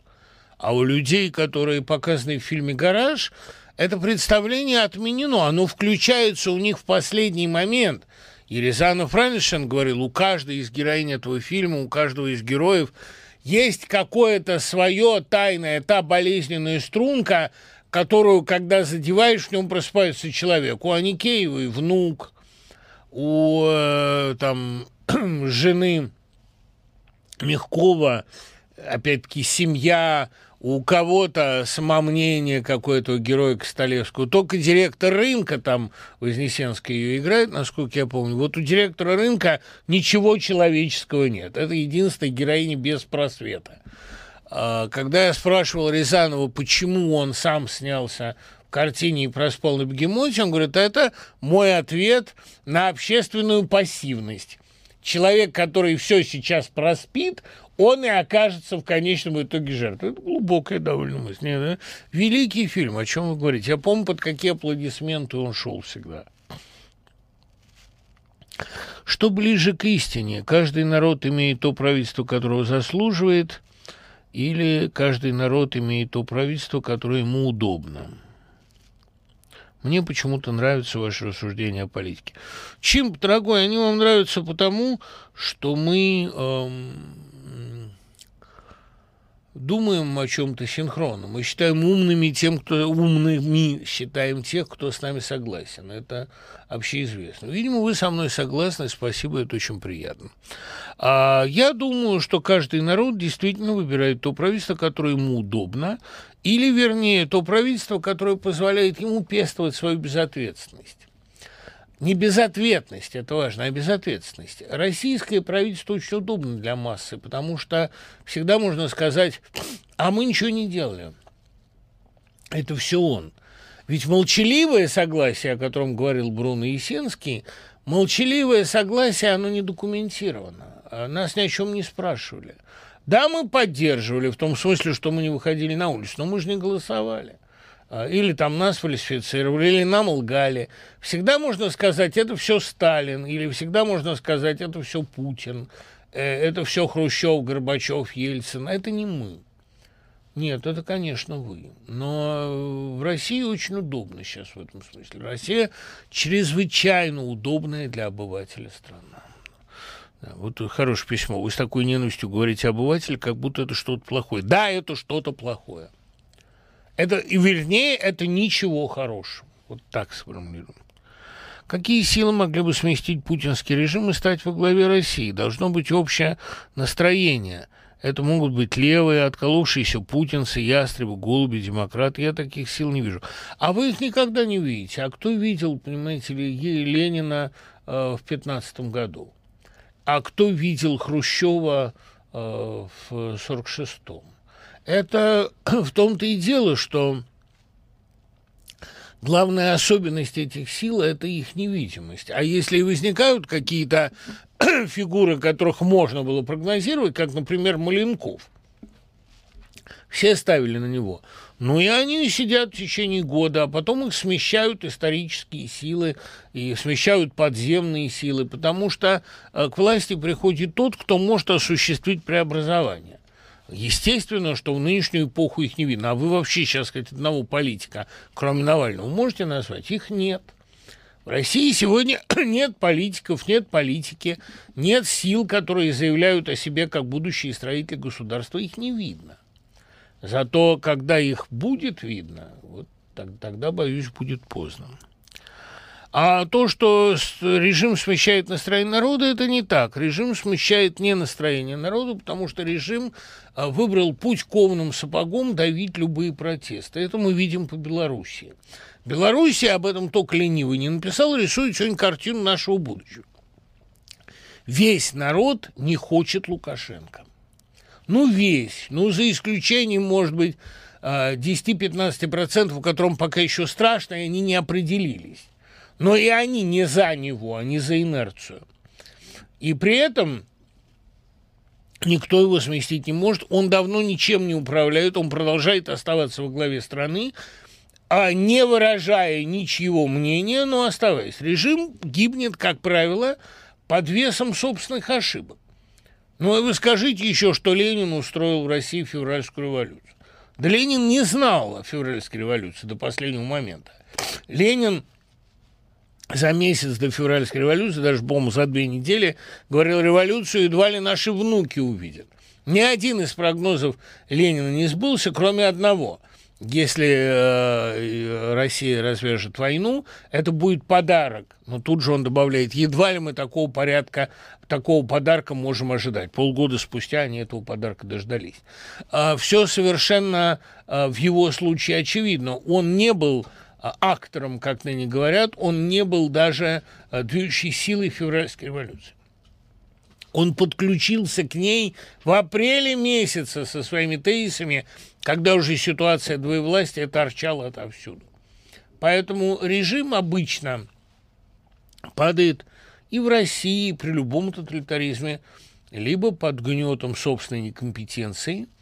А у людей, которые показаны в фильме «Гараж», это представление отменено. Оно включается у них в последний момент. И Рязанов правильно говорил, у каждой из героинь этого фильма, у каждого из героев есть какое-то свое тайное, та болезненная струнка, которую, когда задеваешь, в нем просыпается человек. У Аникеевой внук, у э, там жены Мягкова, опять-таки, семья, у кого-то самомнение какое-то у героя Костолевского. Только директор рынка, там Вознесенский ее играет, насколько я помню, вот у директора рынка ничего человеческого нет. Это единственная героиня без просвета. А, когда я спрашивал Рязанова, почему он сам снялся в картине и проспал на бегемоте, он говорит, это мой ответ на общественную пассивность человек, который все сейчас проспит, он и окажется в конечном итоге жертвой. Это глубокая довольно мысль. Нет, да? Великий фильм, о чем вы говорите. Я помню, под какие аплодисменты он шел всегда. Что ближе к истине? Каждый народ имеет то правительство, которого заслуживает, или каждый народ имеет то правительство, которое ему удобно? Мне почему-то нравятся ваши рассуждения о политике. Чем, дорогой, они вам нравятся потому, что мы эм, думаем о чем-то синхронно. Мы считаем умными тем, кто умными считаем тех, кто с нами согласен. Это общеизвестно. Видимо, вы со мной согласны. Спасибо, это очень приятно. А я думаю, что каждый народ действительно выбирает то правительство, которое ему удобно, или, вернее, то правительство, которое позволяет ему пестовать свою безответственность. Не безответность, это важно, а безответственность. Российское правительство очень удобно для массы, потому что всегда можно сказать, а мы ничего не делали. Это все он. Ведь молчаливое согласие, о котором говорил Бруно Есенский, молчаливое согласие, оно не документировано. Нас ни о чем не спрашивали. Да, мы поддерживали, в том смысле, что мы не выходили на улицу, но мы же не голосовали. А, или там нас фальсифицировали, или нам лгали. Всегда можно сказать, это все Сталин, или всегда можно сказать, это все Путин, э, это все Хрущев, Горбачев, Ельцин. Это не мы. Нет, это, конечно, вы. Но в России очень удобно сейчас в этом смысле. Россия чрезвычайно удобная для обывателя страна. Вот хорошее письмо. Вы с такой ненавистью говорите обыватель, как будто это что-то плохое. Да, это что-то плохое. Это, и вернее, это ничего хорошего. Вот так сформулируем. Какие силы могли бы сместить путинский режим и стать во главе России? Должно быть общее настроение. Это могут быть левые, отколовшиеся путинцы, ястребы, голуби, демократы. Я таких сил не вижу. А вы их никогда не видите. А кто видел, понимаете ли, Ленина э, в 15 году? А кто видел Хрущева э, в 46-м? Это в том-то и дело, что главная особенность этих сил – это их невидимость. А если возникают какие-то фигуры, которых можно было прогнозировать, как, например, Маленков, все ставили на него. Ну и они сидят в течение года, а потом их смещают исторические силы и смещают подземные силы, потому что э, к власти приходит тот, кто может осуществить преобразование. Естественно, что в нынешнюю эпоху их не видно. А вы вообще сейчас хоть одного политика, кроме Навального, можете назвать? Их нет. В России сегодня нет политиков, нет политики, нет сил, которые заявляют о себе как будущие строители государства. Их не видно. Зато когда их будет видно, вот тогда, боюсь, будет поздно. А то, что режим смещает настроение народа, это не так. Режим смещает не настроение народа, потому что режим а, выбрал путь ковным сапогом давить любые протесты. Это мы видим по Белоруссии. Белоруссия об этом только ленивый не написал, рисует сегодня картину нашего будущего. Весь народ не хочет Лукашенко. Ну, весь. Ну, за исключением, может быть, 10-15%, у котором пока еще страшно, и они не определились. Но и они не за него, они за инерцию. И при этом никто его сместить не может. Он давно ничем не управляет, он продолжает оставаться во главе страны, а не выражая ничьего мнения, но оставаясь. Режим гибнет, как правило, под весом собственных ошибок. Ну, и вы скажите еще, что Ленин устроил в России февральскую революцию. Да Ленин не знал о февральской революции до последнего момента. Ленин за месяц до февральской революции, даже, по-моему, за две недели, говорил, революцию едва ли наши внуки увидят. Ни один из прогнозов Ленина не сбылся, кроме одного. Если э, Россия развяжет войну, это будет подарок. Но тут же он добавляет, едва ли мы такого порядка, такого подарка можем ожидать. Полгода спустя они этого подарка дождались. А, все совершенно а, в его случае очевидно. Он не был а, актором, как ныне говорят, он не был даже движущей силой февральской революции. Он подключился к ней в апреле месяце со своими тезисами, когда уже ситуация двоевластия торчала отовсюду. Поэтому режим обычно падает и в России при любом тоталитаризме либо под гнетом собственной некомпетенции –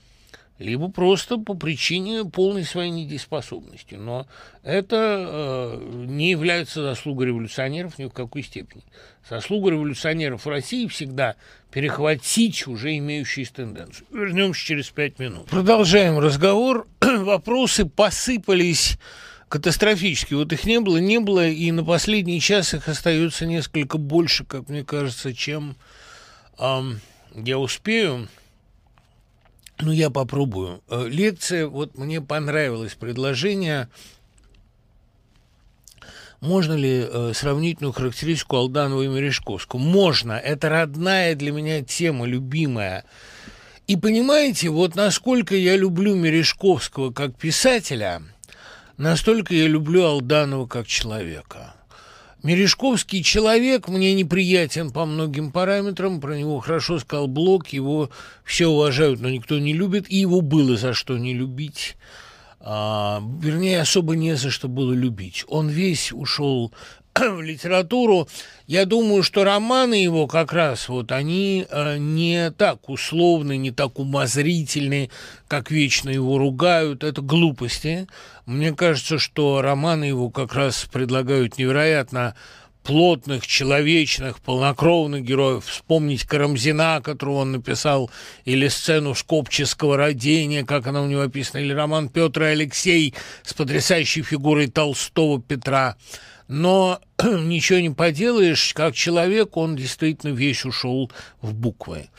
либо просто по причине полной своей недееспособности. Но это э, не является заслугой революционеров ни в какой степени. Заслуга революционеров в России всегда перехватить уже имеющиеся тенденции. Вернемся через пять минут. Продолжаем разговор. Вопросы посыпались катастрофически. Вот их не было, не было, и на последний час их остается несколько больше, как мне кажется, чем эм, я успею Ну, я попробую. Э, лекция, вот мне понравилось предложение можно ли э, сравнительную характеристику Алданова и Мережковского? Можно. Это родная для меня тема, любимая. И понимаете, вот насколько я люблю Мережковского как писателя, настолько я люблю Алданова как человека. Мережковский человек мне неприятен по многим параметрам, про него хорошо сказал Блок, его все уважают, но никто не любит, и его было за что не любить а, вернее, особо не за что было любить. Он весь ушел в литературу. Я думаю, что романы его как раз вот они э, не так условны, не так умозрительны, как вечно его ругают. Это глупости. Мне кажется, что романы его как раз предлагают невероятно плотных, человечных, полнокровных героев. Вспомнить Карамзина, которого он написал, или сцену Скопческого родения, как она у него описана, или роман Петр и Алексей с потрясающей фигурой Толстого Петра. Но ничего не поделаешь, как человек он действительно весь ушел в буквы.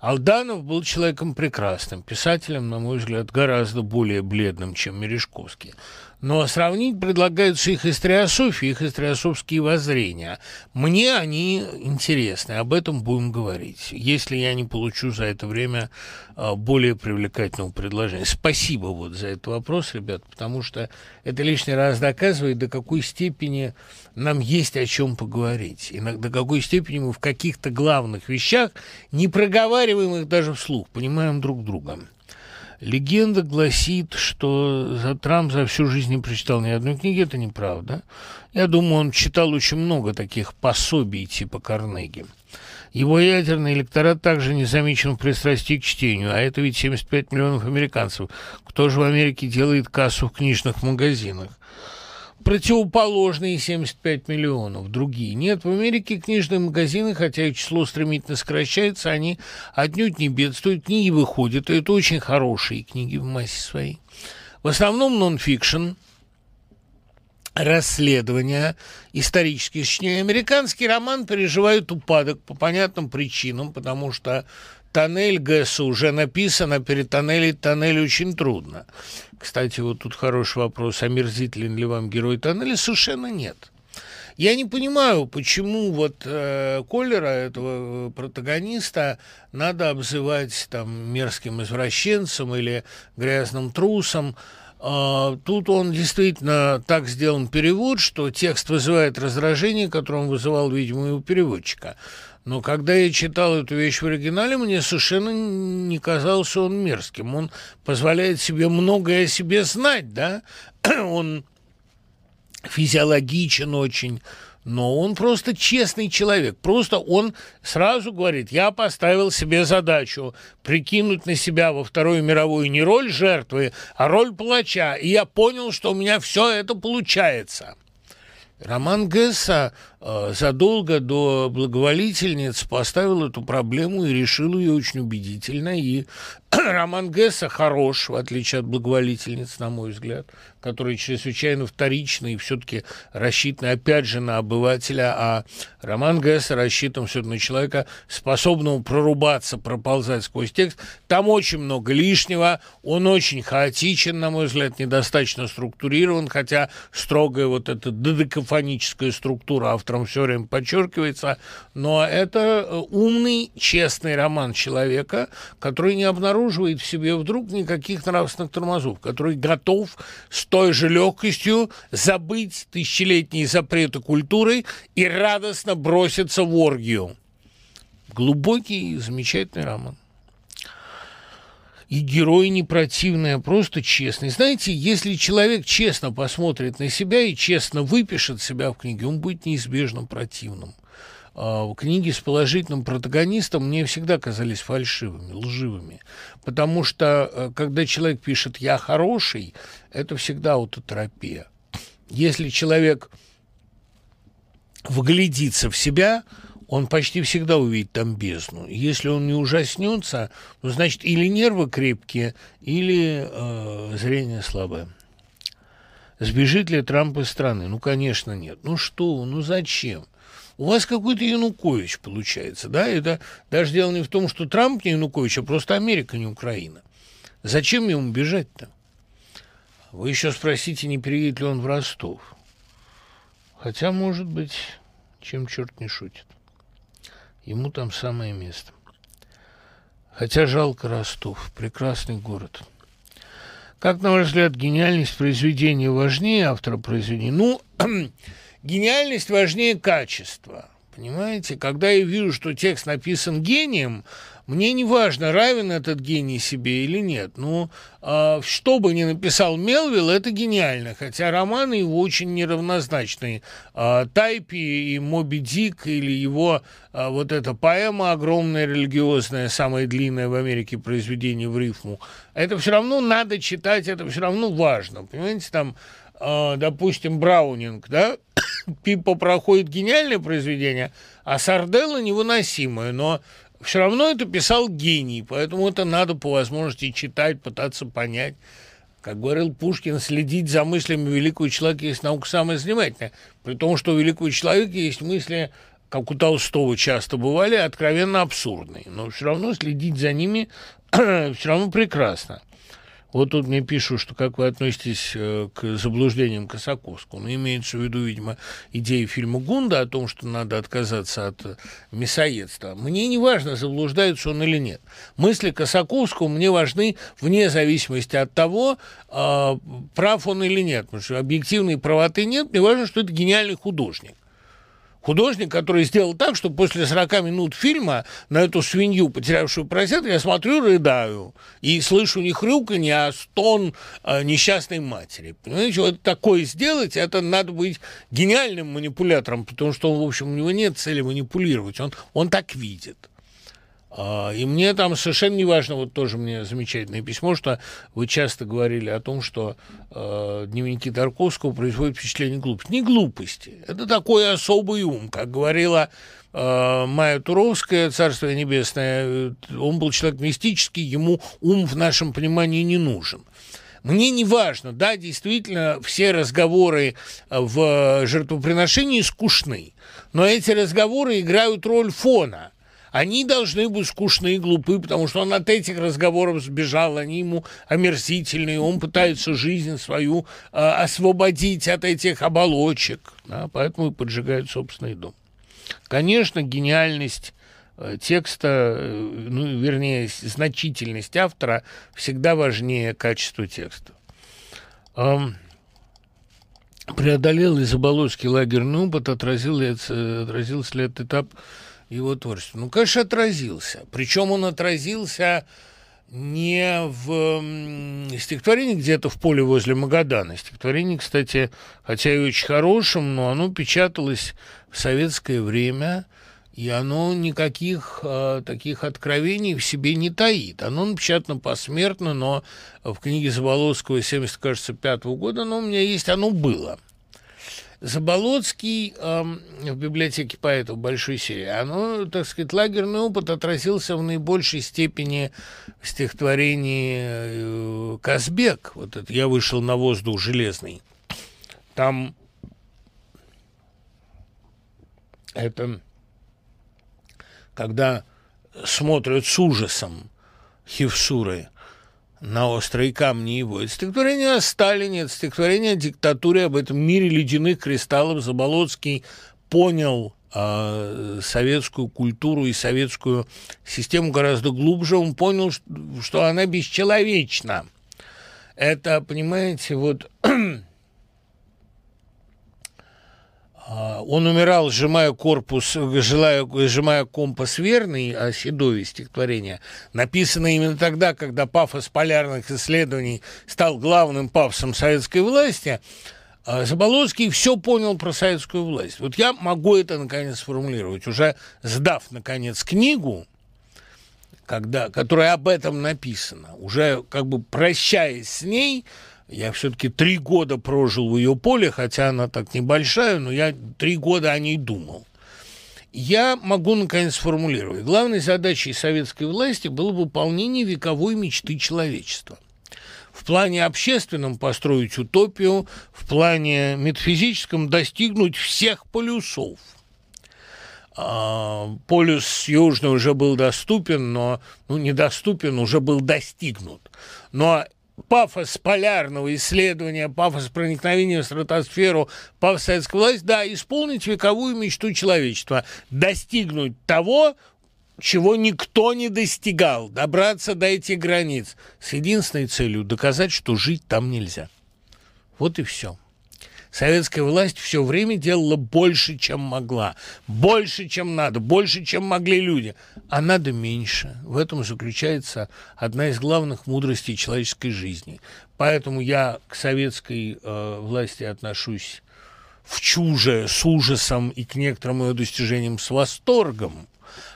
Алданов был человеком прекрасным, писателем, на мой взгляд, гораздо более бледным, чем Мережковский. Но сравнить предлагаются их историософии, их историософские воззрения. Мне они интересны, об этом будем говорить, если я не получу за это время а, более привлекательного предложения. Спасибо вот за этот вопрос, ребят, потому что это лишний раз доказывает, до какой степени нам есть о чем поговорить, и до какой степени мы в каких-то главных вещах, не проговариваем их даже вслух, понимаем друг друга. Легенда гласит, что за Трамп за всю жизнь не прочитал ни одной книги. Это неправда. Я думаю, он читал очень много таких пособий типа Карнеги. Его ядерный электорат также не замечен в пристрастии к чтению, а это ведь 75 миллионов американцев. Кто же в Америке делает кассу в книжных магазинах? Противоположные 75 миллионов, другие. Нет, в Америке книжные магазины, хотя их число стремительно сокращается, они отнюдь не бедствуют, книги выходят, и это очень хорошие книги в массе своей. В основном нон-фикшн, расследования, исторические сочинения. Американский роман переживает упадок по понятным причинам, потому что тоннель Гэса уже написан, а перетоннелить тоннель очень трудно. Кстати, вот тут хороший вопрос, омерзителен ли вам герой тоннеля? Совершенно нет. Я не понимаю, почему вот э, Коллера, этого протагониста, надо обзывать там мерзким извращенцем или грязным трусом. Э, тут он действительно так сделан перевод, что текст вызывает раздражение, которое он вызывал, видимо, у переводчика. Но когда я читал эту вещь в оригинале, мне совершенно не казался он мерзким. Он позволяет себе многое о себе знать, да? Он физиологичен очень, но он просто честный человек. Просто он сразу говорит, я поставил себе задачу прикинуть на себя во Вторую мировую не роль жертвы, а роль палача. И я понял, что у меня все это получается. Роман Гесса задолго до благоволительниц поставил эту проблему и решил ее очень убедительно. И роман Гесса хорош, в отличие от благоволительниц, на мой взгляд который чрезвычайно вторичный и все-таки рассчитан, опять же, на обывателя, а роман Гесса рассчитан все-таки на человека, способного прорубаться, проползать сквозь текст. Там очень много лишнего, он очень хаотичен, на мой взгляд, недостаточно структурирован, хотя строгая вот эта додекафоническая структура автором все время подчеркивается, но это э, умный, честный роман человека, который не обнаруживает в себе вдруг никаких нравственных тормозов, который готов с той же легкостью забыть тысячелетние запреты культуры и радостно броситься в оргию. Глубокий и замечательный роман. И герой не противный, а просто честный. Знаете, если человек честно посмотрит на себя и честно выпишет себя в книге, он будет неизбежно противным. А, книги с положительным протагонистом мне всегда казались фальшивыми, лживыми. Потому что, э, когда человек пишет «я хороший», это всегда аутотерапия. Если человек вглядится в себя, он почти всегда увидит там бездну. Если он не ужаснется, ну, значит, или нервы крепкие, или э, зрение слабое. Сбежит ли Трамп из страны? Ну, конечно, нет. Ну что, ну зачем? у вас какой-то Янукович получается, да, это даже дело не в том, что Трамп не Янукович, а просто Америка, не Украина. Зачем ему бежать-то? Вы еще спросите, не переедет ли он в Ростов. Хотя, может быть, чем черт не шутит. Ему там самое место. Хотя жалко Ростов, прекрасный город. Как, на ваш взгляд, гениальность произведения важнее автора произведения? Ну, гениальность важнее качества. Понимаете, когда я вижу, что текст написан гением, мне не важно, равен этот гений себе или нет. Ну, э, что бы ни написал Мелвилл, это гениально, хотя романы его очень неравнозначные. Э, Тайпи и Моби Дик или его э, вот эта поэма огромная, религиозная, самая длинная в Америке произведение в рифму, это все равно надо читать, это все равно важно. Понимаете, там допустим, Браунинг, да, Пиппо проходит гениальное произведение, а Сарделла невыносимое, но все равно это писал гений, поэтому это надо по возможности читать, пытаться понять. Как говорил Пушкин, следить за мыслями великого человека есть наука самая занимательная. При том, что у великого человека есть мысли, как у Толстого часто бывали, откровенно абсурдные. Но все равно следить за ними все равно прекрасно. Вот тут мне пишут, что как вы относитесь э, к заблуждениям Косаковского. Ну, имеется в виду, видимо, идея фильма Гунда о том, что надо отказаться от э, мясоедства. Мне не важно, заблуждается он или нет. Мысли Косаковского мне важны вне зависимости от того, э, прав он или нет. Потому что объективной правоты нет. Мне важно, что это гениальный художник. Художник, который сделал так, что после 40 минут фильма на эту свинью, потерявшую поросят, я смотрю, рыдаю. И слышу не хрюканье, а стон э, несчастной матери. Понимаете, вот такое сделать, это надо быть гениальным манипулятором, потому что, в общем, у него нет цели манипулировать. Он, он так видит. А, и мне там совершенно не важно, вот тоже мне замечательное письмо, что вы часто говорили о том, что э, дневники Тарковского производят впечатление глупости. Не глупости, это такой особый ум, как говорила э, Майя Туровская, Царство Небесное, он был человек мистический, ему ум в нашем понимании не нужен. Мне не важно, да, действительно, все разговоры в жертвоприношении скучны, но эти разговоры играют роль фона – они должны быть скучны и глупы, потому что он от этих разговоров сбежал, они ему омерзительные, он пытается жизнь свою э, освободить от этих оболочек, да, поэтому и поджигает собственный дом. Конечно, гениальность э, текста, э, ну, вернее, значительность автора всегда важнее качества текста. Преодолел ли Заболоцкий лагерный опыт, отразил ли, отразился ли этот этап его творчества? Ну, конечно, отразился. Причем он отразился не в стихотворении где-то в поле возле Магадана. Стихотворение, кстати, хотя и очень хорошим, но оно печаталось в советское время, и оно никаких э, таких откровений в себе не таит. Оно напечатано посмертно, но в книге Заболоцкого 70, кажется, пятого года оно у меня есть, оно было – Заболоцкий э, в библиотеке поэтов большой серии, оно, так сказать, лагерный опыт отразился в наибольшей степени в стихотворении э, «Казбек». Вот это «Я вышел на воздух железный». Там это когда смотрят с ужасом Хевсуры на острые камни его. Это стихотворение о Сталине, это стихотворение о диктатуре, об этом мире ледяных кристаллов. Заболоцкий понял э, советскую культуру и советскую систему гораздо глубже. Он понял, что, что она бесчеловечна. Это, понимаете, вот А, он умирал, сжимая корпус, желая, сжимая компас верный, о Седове стихотворение, написано именно тогда, когда пафос полярных исследований стал главным пафосом советской власти, а Заболоцкий все понял про советскую власть. Вот я могу это, наконец, сформулировать. Уже сдав, наконец, книгу, когда, которая об этом написана, уже как бы прощаясь с ней, я все-таки три года прожил в ее поле, хотя она так небольшая, но я три года о ней думал. Я могу, наконец, сформулировать. Главной задачей советской власти было выполнение вековой мечты человечества. В плане общественном построить утопию, в плане метафизическом достигнуть всех полюсов. а, полюс южный уже был доступен, но ну, недоступен, уже был достигнут. Но пафос полярного исследования, пафос проникновения в стратосферу, пафос советской власти, да, исполнить вековую мечту человечества, достигнуть того, чего никто не достигал, добраться до этих границ с единственной целью доказать, что жить там нельзя. Вот и все. Советская власть все время делала больше, чем могла, больше, чем надо, больше, чем могли люди, а надо меньше. В этом заключается одна из главных мудростей человеческой жизни. Поэтому я к советской э, власти отношусь в чуже, с ужасом и к некоторым ее достижениям с восторгом,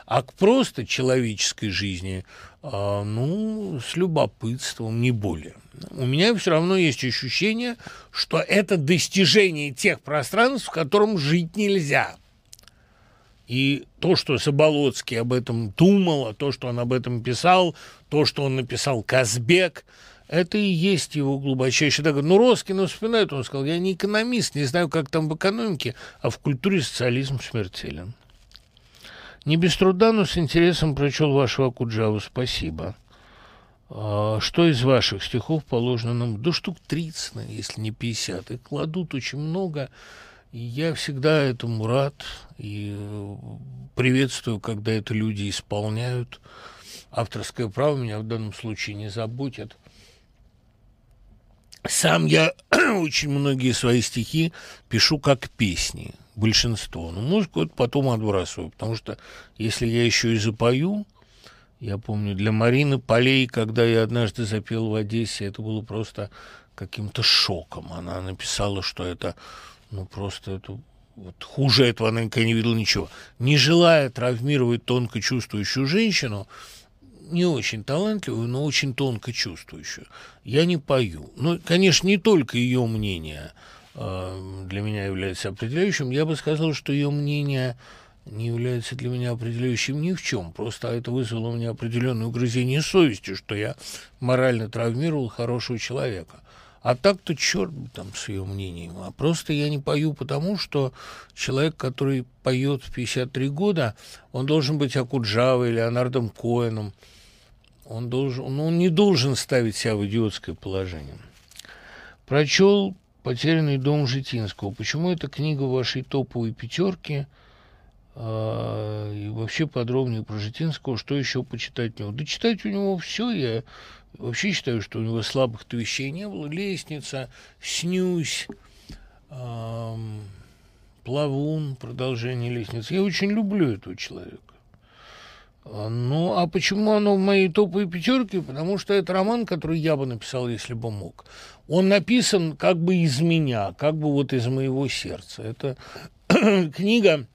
а к просто человеческой жизни, а, ну, с любопытством, не более. У меня все равно есть ощущение, что это достижение тех пространств, в котором жить нельзя. И то, что Соболоцкий об этом думал, а то, что он об этом писал, то, что он написал Казбек, это и есть его глубочайший догад. Ну, Роскин вспоминает, он сказал, я не экономист, не знаю, как там в экономике, а в культуре социализм смертелен. Не без труда, но с интересом прочел вашего Куджаву. Спасибо. А, что из ваших стихов положено нам? Да штук 30, если не 50. И кладут очень много. И я всегда этому рад и э, приветствую, когда это люди исполняют. Авторское право меня в данном случае не заботит. Сам я очень многие свои стихи пишу как песни большинство. Но музыку это потом отбрасываю, потому что если я еще и запою, я помню, для Марины Полей, когда я однажды запел в Одессе, это было просто каким-то шоком. Она написала, что это, ну, просто это вот хуже этого она никогда не видела ничего. Не желая травмировать тонко чувствующую женщину, не очень талантливую, но очень тонко чувствующую, я не пою. Ну, конечно, не только ее мнение – Э, для меня является определяющим, я бы сказал, что ее мнение не является для меня определяющим ни в чем. Просто это вызвало у меня определенное угрызение совести, что я морально травмировал хорошего человека. А так-то черт там с ее мнением. А просто я не пою потому, что человек, который поет в 53 года, он должен быть Акуджавой, Леонардом Коэном. Он, должен, ну, он не должен ставить себя в идиотское положение. Прочел «Потерянный дом Житинского». Почему эта книга в вашей топовой пятерке? А, и вообще подробнее про Житинского, что еще почитать у него? Да читать у него все, я вообще считаю, что у него слабых-то вещей не было. «Лестница», «Снюсь», эм, «Плавун», продолжение «Лестницы». Я очень люблю этого человека. А, ну, а почему оно в моей топовой пятерке? Потому что это роман, который я бы написал, если бы мог. Он написан как бы из меня, как бы вот из моего сердца. Это книга,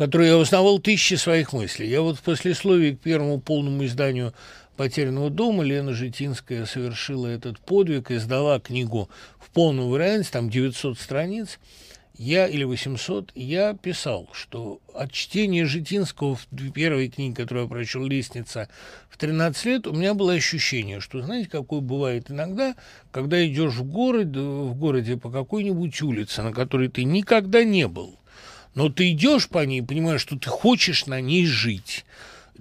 которой я узнавал тысячи своих мыслей. Я вот в послесловии к первому полному изданию «Потерянного дома» Лена Житинская совершила этот подвиг, издала книгу в полном варианте, там 900 страниц – я или 800, я писал, что от чтения Житинского в первой книге, которую я прочел «Лестница» в 13 лет, у меня было ощущение, что, знаете, какое бывает иногда, когда идешь в, город, в городе по какой-нибудь улице, на которой ты никогда не был, но ты идешь по ней понимаешь, что ты хочешь на ней жить –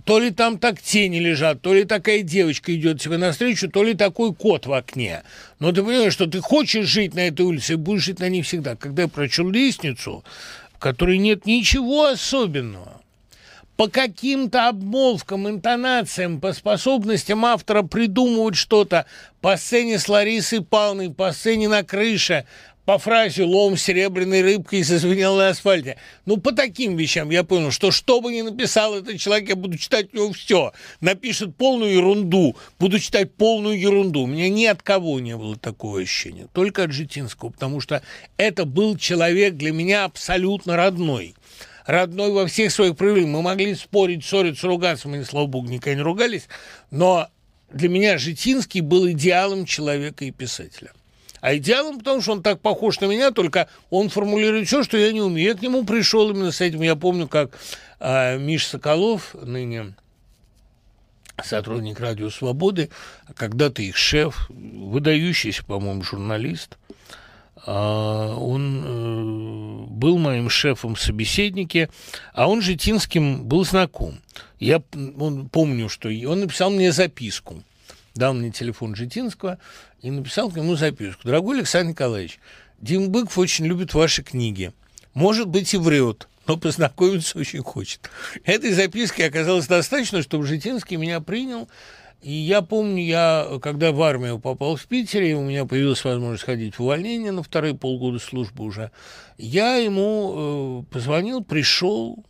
то ли там так тени лежат, то ли такая девочка идет тебе навстречу, то ли такой кот в окне. Но ты понимаешь, что ты хочешь жить на этой улице и будешь жить на ней всегда. Когда я прочел лестницу, в которой нет ничего особенного, по каким-то обмолвкам, интонациям, по способностям автора придумывать что-то, по сцене с Ларисой Павловной, по сцене на крыше, по фразе «лом серебряной рыбкой зазвенел на асфальте». Ну, по таким вещам я понял, что что бы ни написал этот человек, я буду читать у него все. Напишет полную ерунду, буду читать полную ерунду. У меня ни от кого не было такого ощущения, только от Житинского, потому что это был человек для меня абсолютно родной родной во всех своих проявлениях. Мы могли спорить, ссориться, ругаться, мы, слава богу, никогда не ругались, но для меня Житинский был идеалом человека и писателя. А идеалом, потому что он так похож на меня, только он формулирует все, что я не умею. Я к нему пришел именно с этим. Я помню, как э, Миш Соколов, ныне сотрудник Радио Свободы, а когда-то их шеф, выдающийся, по-моему, журналист, э, он э, был моим шефом в собеседнике, а он Житинским был знаком. Я он, помню, что он написал мне записку, дал мне телефон Житинского и написал к нему записку. «Дорогой Александр Николаевич, Дим Быков очень любит ваши книги. Может быть, и врет, но познакомиться очень хочет». Этой записки оказалось достаточно, чтобы Житинский меня принял, и я помню, я, когда в армию попал в Питере, у меня появилась возможность ходить в увольнение на вторые полгода службы уже, я ему э, позвонил, пришел,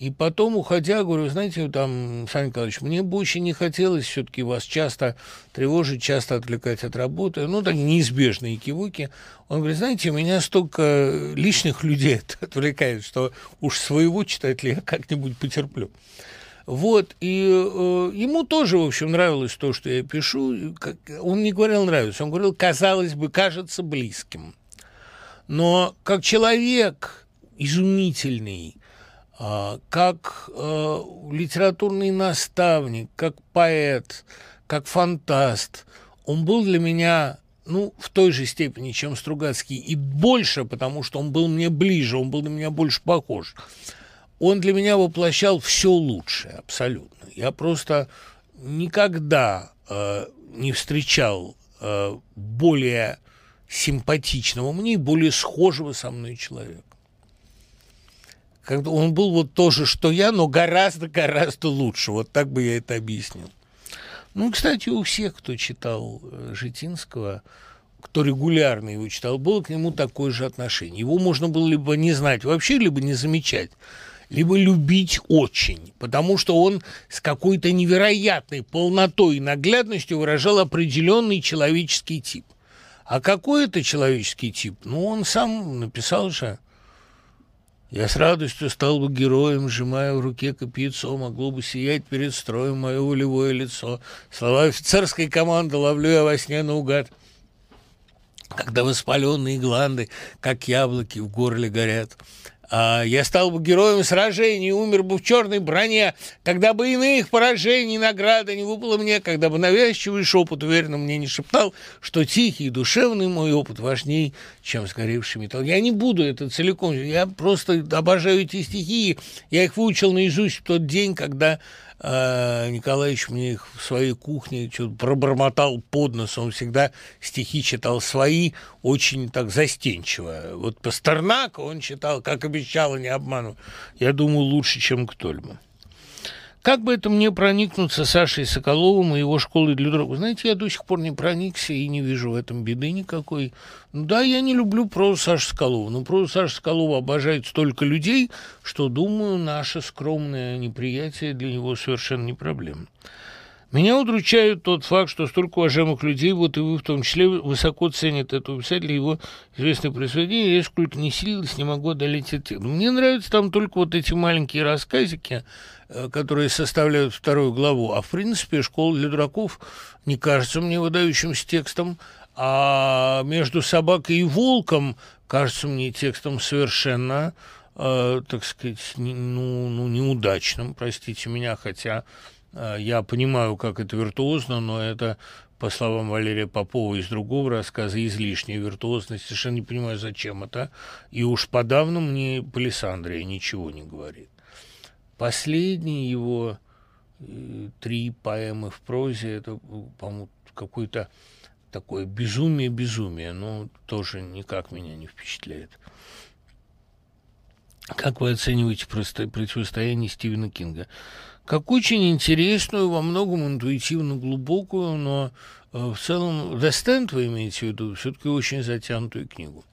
и потом, уходя, говорю, знаете, там, Саня Николаевич, мне бы очень не хотелось все-таки вас часто тревожить, часто отвлекать от работы. Ну, так неизбежные кивуки. Он говорит, знаете, меня столько лишних людей отвлекает, что уж своего читателя я как-нибудь потерплю. Вот, и э, ему тоже, в общем, нравилось то, что я пишу. Как, он не говорил нравится, он говорил, казалось бы, кажется близким. Но как человек изумительный, как э, литературный наставник, как поэт, как фантаст, он был для меня ну, в той же степени, чем Стругацкий, и больше, потому что он был мне ближе, он был на меня больше похож он для меня воплощал все лучшее, абсолютно. Я просто никогда э, не встречал э, более симпатичного мне и более схожего со мной человека. Когда он был вот тоже, что я, но гораздо-гораздо лучше. Вот так бы я это объяснил. Ну, кстати, у всех, кто читал э, Житинского, кто регулярно его читал, было к нему такое же отношение. Его можно было либо не знать вообще, либо не замечать либо любить очень, потому что он с какой-то невероятной полнотой и наглядностью выражал определенный человеческий тип. А какой это человеческий тип? Ну, он сам написал же. Я с радостью стал бы героем, сжимая в руке копьецо, могло бы сиять перед строем мое волевое лицо. Слова офицерской команды ловлю я во сне наугад, когда воспаленные гланды, как яблоки, в горле горят. А, я стал бы героем сражений, умер бы в черной броне, когда бы иных поражений награда не выпала мне, когда бы навязчивый шепот уверенно мне не шептал, что тихий и душевный мой опыт важней, чем сгоревший металл. Я не буду это целиком, я просто обожаю эти стихи, я их выучил наизусть в тот день, когда Николаевич мне их в своей кухне что-то пробормотал под нос. Он всегда стихи читал свои, очень так застенчиво. Вот Пастернака он читал, как обещал, и не обманул. Я думаю, лучше, чем кто-либо. Как бы это мне проникнуться Сашей Соколовым и его школой для других? Знаете, я до сих пор не проникся и не вижу в этом беды никакой. Ну да, я не люблю прозу Саши Соколова, но прозу Саши Соколова обожает столько людей, что, думаю, наше скромное неприятие для него совершенно не проблема. Меня удручает тот факт, что столько уважаемых людей, вот и вы в том числе, высоко ценят этого писателя, его известное произведение. Я сколько не силилась, не могу одолеть это. Мне нравятся там только вот эти маленькие рассказики, э, которые составляют вторую главу. А в принципе «Школа для дураков» не кажется мне выдающимся текстом, а «Между собакой и волком» кажется мне текстом совершенно, э, так сказать, ну, ну, неудачным, простите меня, хотя я понимаю, как это виртуозно, но это, по словам Валерия Попова из другого рассказа, излишняя виртуозность. Совершенно не понимаю, зачем это. И уж подавно мне Палисандрия ничего не говорит. Последние его э, три поэмы в прозе, это, по-моему, какое-то такое безумие-безумие, но тоже никак меня не впечатляет. Как вы оцениваете противостояние Стивена Кинга? Как очень интересную, во многом интуитивно глубокую, но э, в целом The Stand вы имеете в виду, все-таки очень затянутую книгу.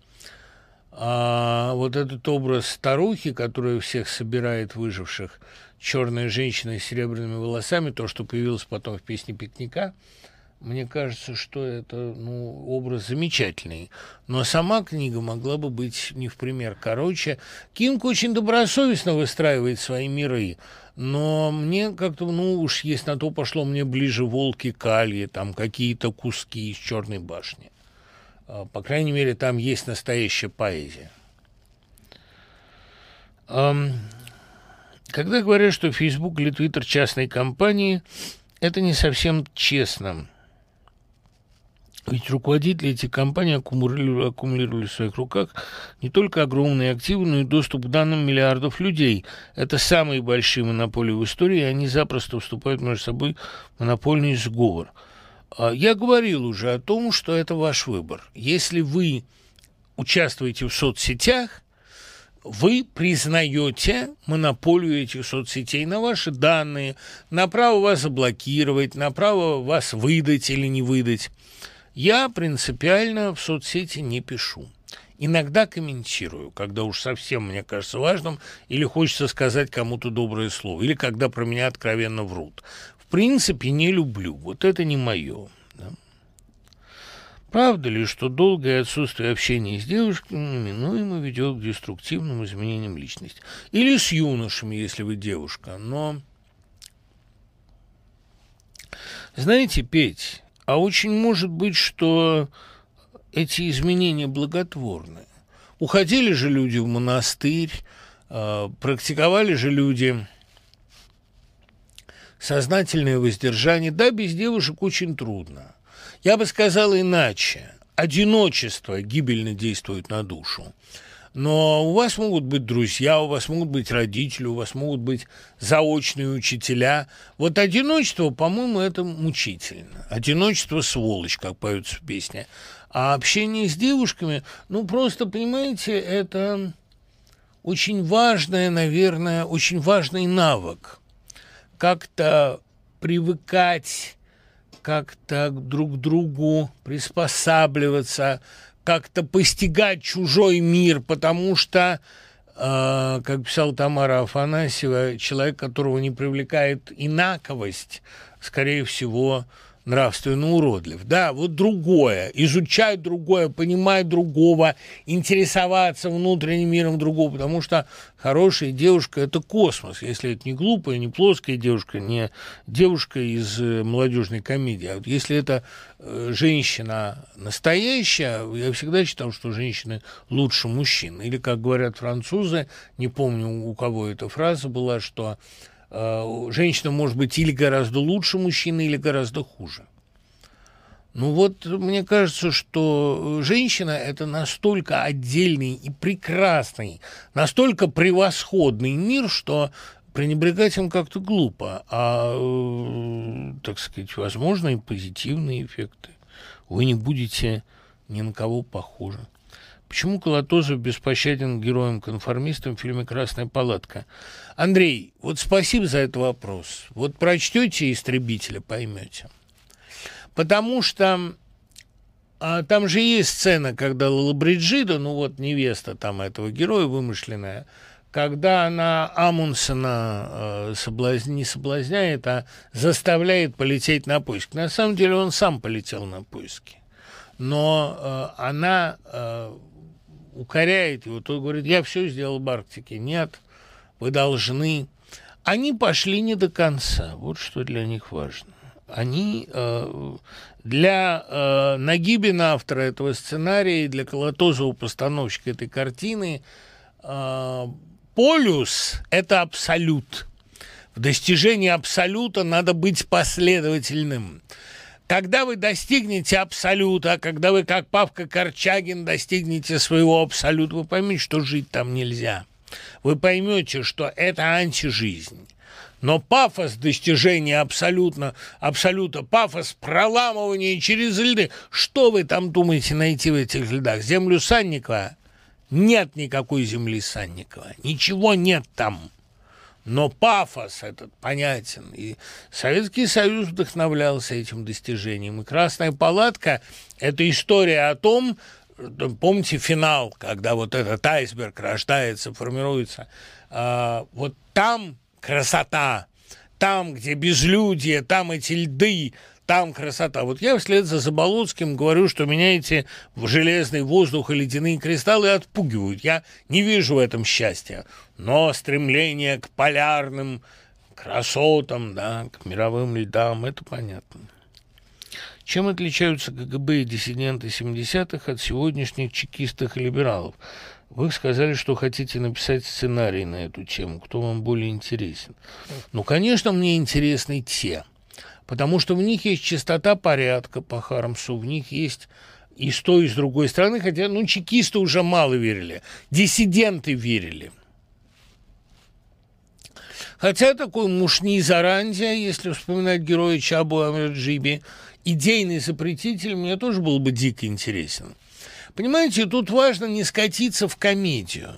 А вот этот образ старухи, которая всех собирает выживших, черная женщина с серебряными волосами, то, что появилось потом в песне «Пикника», мне кажется, что это ну, образ замечательный. Но сама книга могла бы быть не в пример короче. Кинг очень добросовестно выстраивает свои миры. Но мне как-то, ну уж если на то пошло, мне ближе волки кальи, там какие-то куски из черной башни. А, по крайней мере, там есть настоящая поэзия. Когда говорят, что Facebook или Twitter частной компании, это не совсем честно. Ведь руководители этих компаний аккумулировали, аккумулировали в своих руках не только огромные активы, но и доступ к данным миллиардов людей. Это самые большие монополии в истории, и они запросто вступают между собой в монопольный сговор. А, я говорил уже о том, что это ваш выбор. Если вы участвуете в соцсетях, вы признаете монополию этих соцсетей на ваши данные, на право вас заблокировать, на право вас выдать или не выдать. Я принципиально в соцсети не пишу. Иногда комментирую, когда уж совсем мне кажется важным, или хочется сказать кому-то доброе слово, или когда про меня откровенно врут. В принципе, не люблю. Вот это не мое. Да? Правда ли, что долгое отсутствие общения с девушками неминуемо ведет к деструктивным изменениям личности? Или с юношами, если вы девушка, но... Знаете, Петь, а очень может быть, что эти изменения благотворны. Уходили же люди в монастырь, а, практиковали же люди сознательное воздержание. Да, без девушек очень трудно. Я бы сказал иначе. Одиночество гибельно действует на душу. Но у вас могут быть друзья, у вас могут быть родители, у вас могут быть заочные учителя. Вот одиночество, по-моему, это мучительно. Одиночество – сволочь, как поются в песне. А общение с девушками, ну, просто, понимаете, это очень важное, наверное, очень важный навык. Как-то привыкать как-то друг к другу приспосабливаться – как-то постигать чужой мир, потому что, э, как писал Тамара Афанасьева, человек, которого не привлекает инаковость, скорее всего, нравственно уродлив. Да, вот другое, изучать другое, понимать другого, интересоваться внутренним миром другого, потому что хорошая девушка – это космос, если это не глупая, не плоская девушка, не девушка из э, молодежной комедии, а вот если это э, женщина настоящая, я всегда считал, что женщины лучше мужчин. Или, как говорят французы, не помню, у кого эта фраза была, что женщина может быть или гораздо лучше мужчины, или гораздо хуже. Ну вот, мне кажется, что женщина – это настолько отдельный и прекрасный, настолько превосходный мир, что пренебрегать им как-то глупо, а, э, так сказать, возможны и позитивные эффекты. Вы не будете ни на кого похожи. Почему Колотозов беспощаден героем-конформистом в фильме «Красная палатка»? Андрей, вот спасибо за этот вопрос. Вот прочтете «Истребителя», поймете. Потому что а, там же есть сцена, когда Лалабриджида, ну вот невеста там этого героя вымышленная, когда она Амундсена э, соблазн... не соблазняет, а заставляет полететь на поиск. На самом деле он сам полетел на поиски. Но э, она э, укоряет его, тот говорит, я все сделал в Арктике. Нет, вы должны. Они пошли не до конца. Вот что для них важно. Они э, для э, Нагибина, автора этого сценария, и для Колотозова, постановщика этой картины, э, полюс – это абсолют. В достижении абсолюта надо быть последовательным. Когда вы достигнете абсолюта, когда вы, как Павка Корчагин, достигнете своего абсолюта, вы поймете, что жить там нельзя. Вы поймете, что это антижизнь. Но пафос достижения абсолютно, абсолюта, пафос проламывания через льды. Что вы там думаете найти в этих льдах? Землю Санникова? Нет никакой земли Санникова. Ничего нет там но пафос этот понятен. И Советский Союз вдохновлялся этим достижением. И «Красная палатка» – это история о том, помните финал, когда вот этот айсберг рождается, формируется, а, вот там красота, там, где безлюдие, там эти льды, там красота. Вот я вслед за Заболоцким говорю, что меня эти железный воздух и ледяные кристаллы отпугивают. Я не вижу в этом счастья. Но стремление к полярным красотам, да, к мировым льдам, это понятно. Чем отличаются КГБ и диссиденты 70-х от сегодняшних чекистов и либералов? Вы сказали, что хотите написать сценарий на эту тему. Кто вам более интересен? Ну, конечно, мне интересны те – потому что в них есть чистота порядка по Харамсу, в них есть и с той, и с другой стороны, хотя, ну, чекисты уже мало верили, диссиденты верили. Хотя такой мушни Зарандия, если вспоминать героя Чабу Амраджиби, идейный запретитель мне тоже был бы дико интересен. Понимаете, тут важно не скатиться в комедию.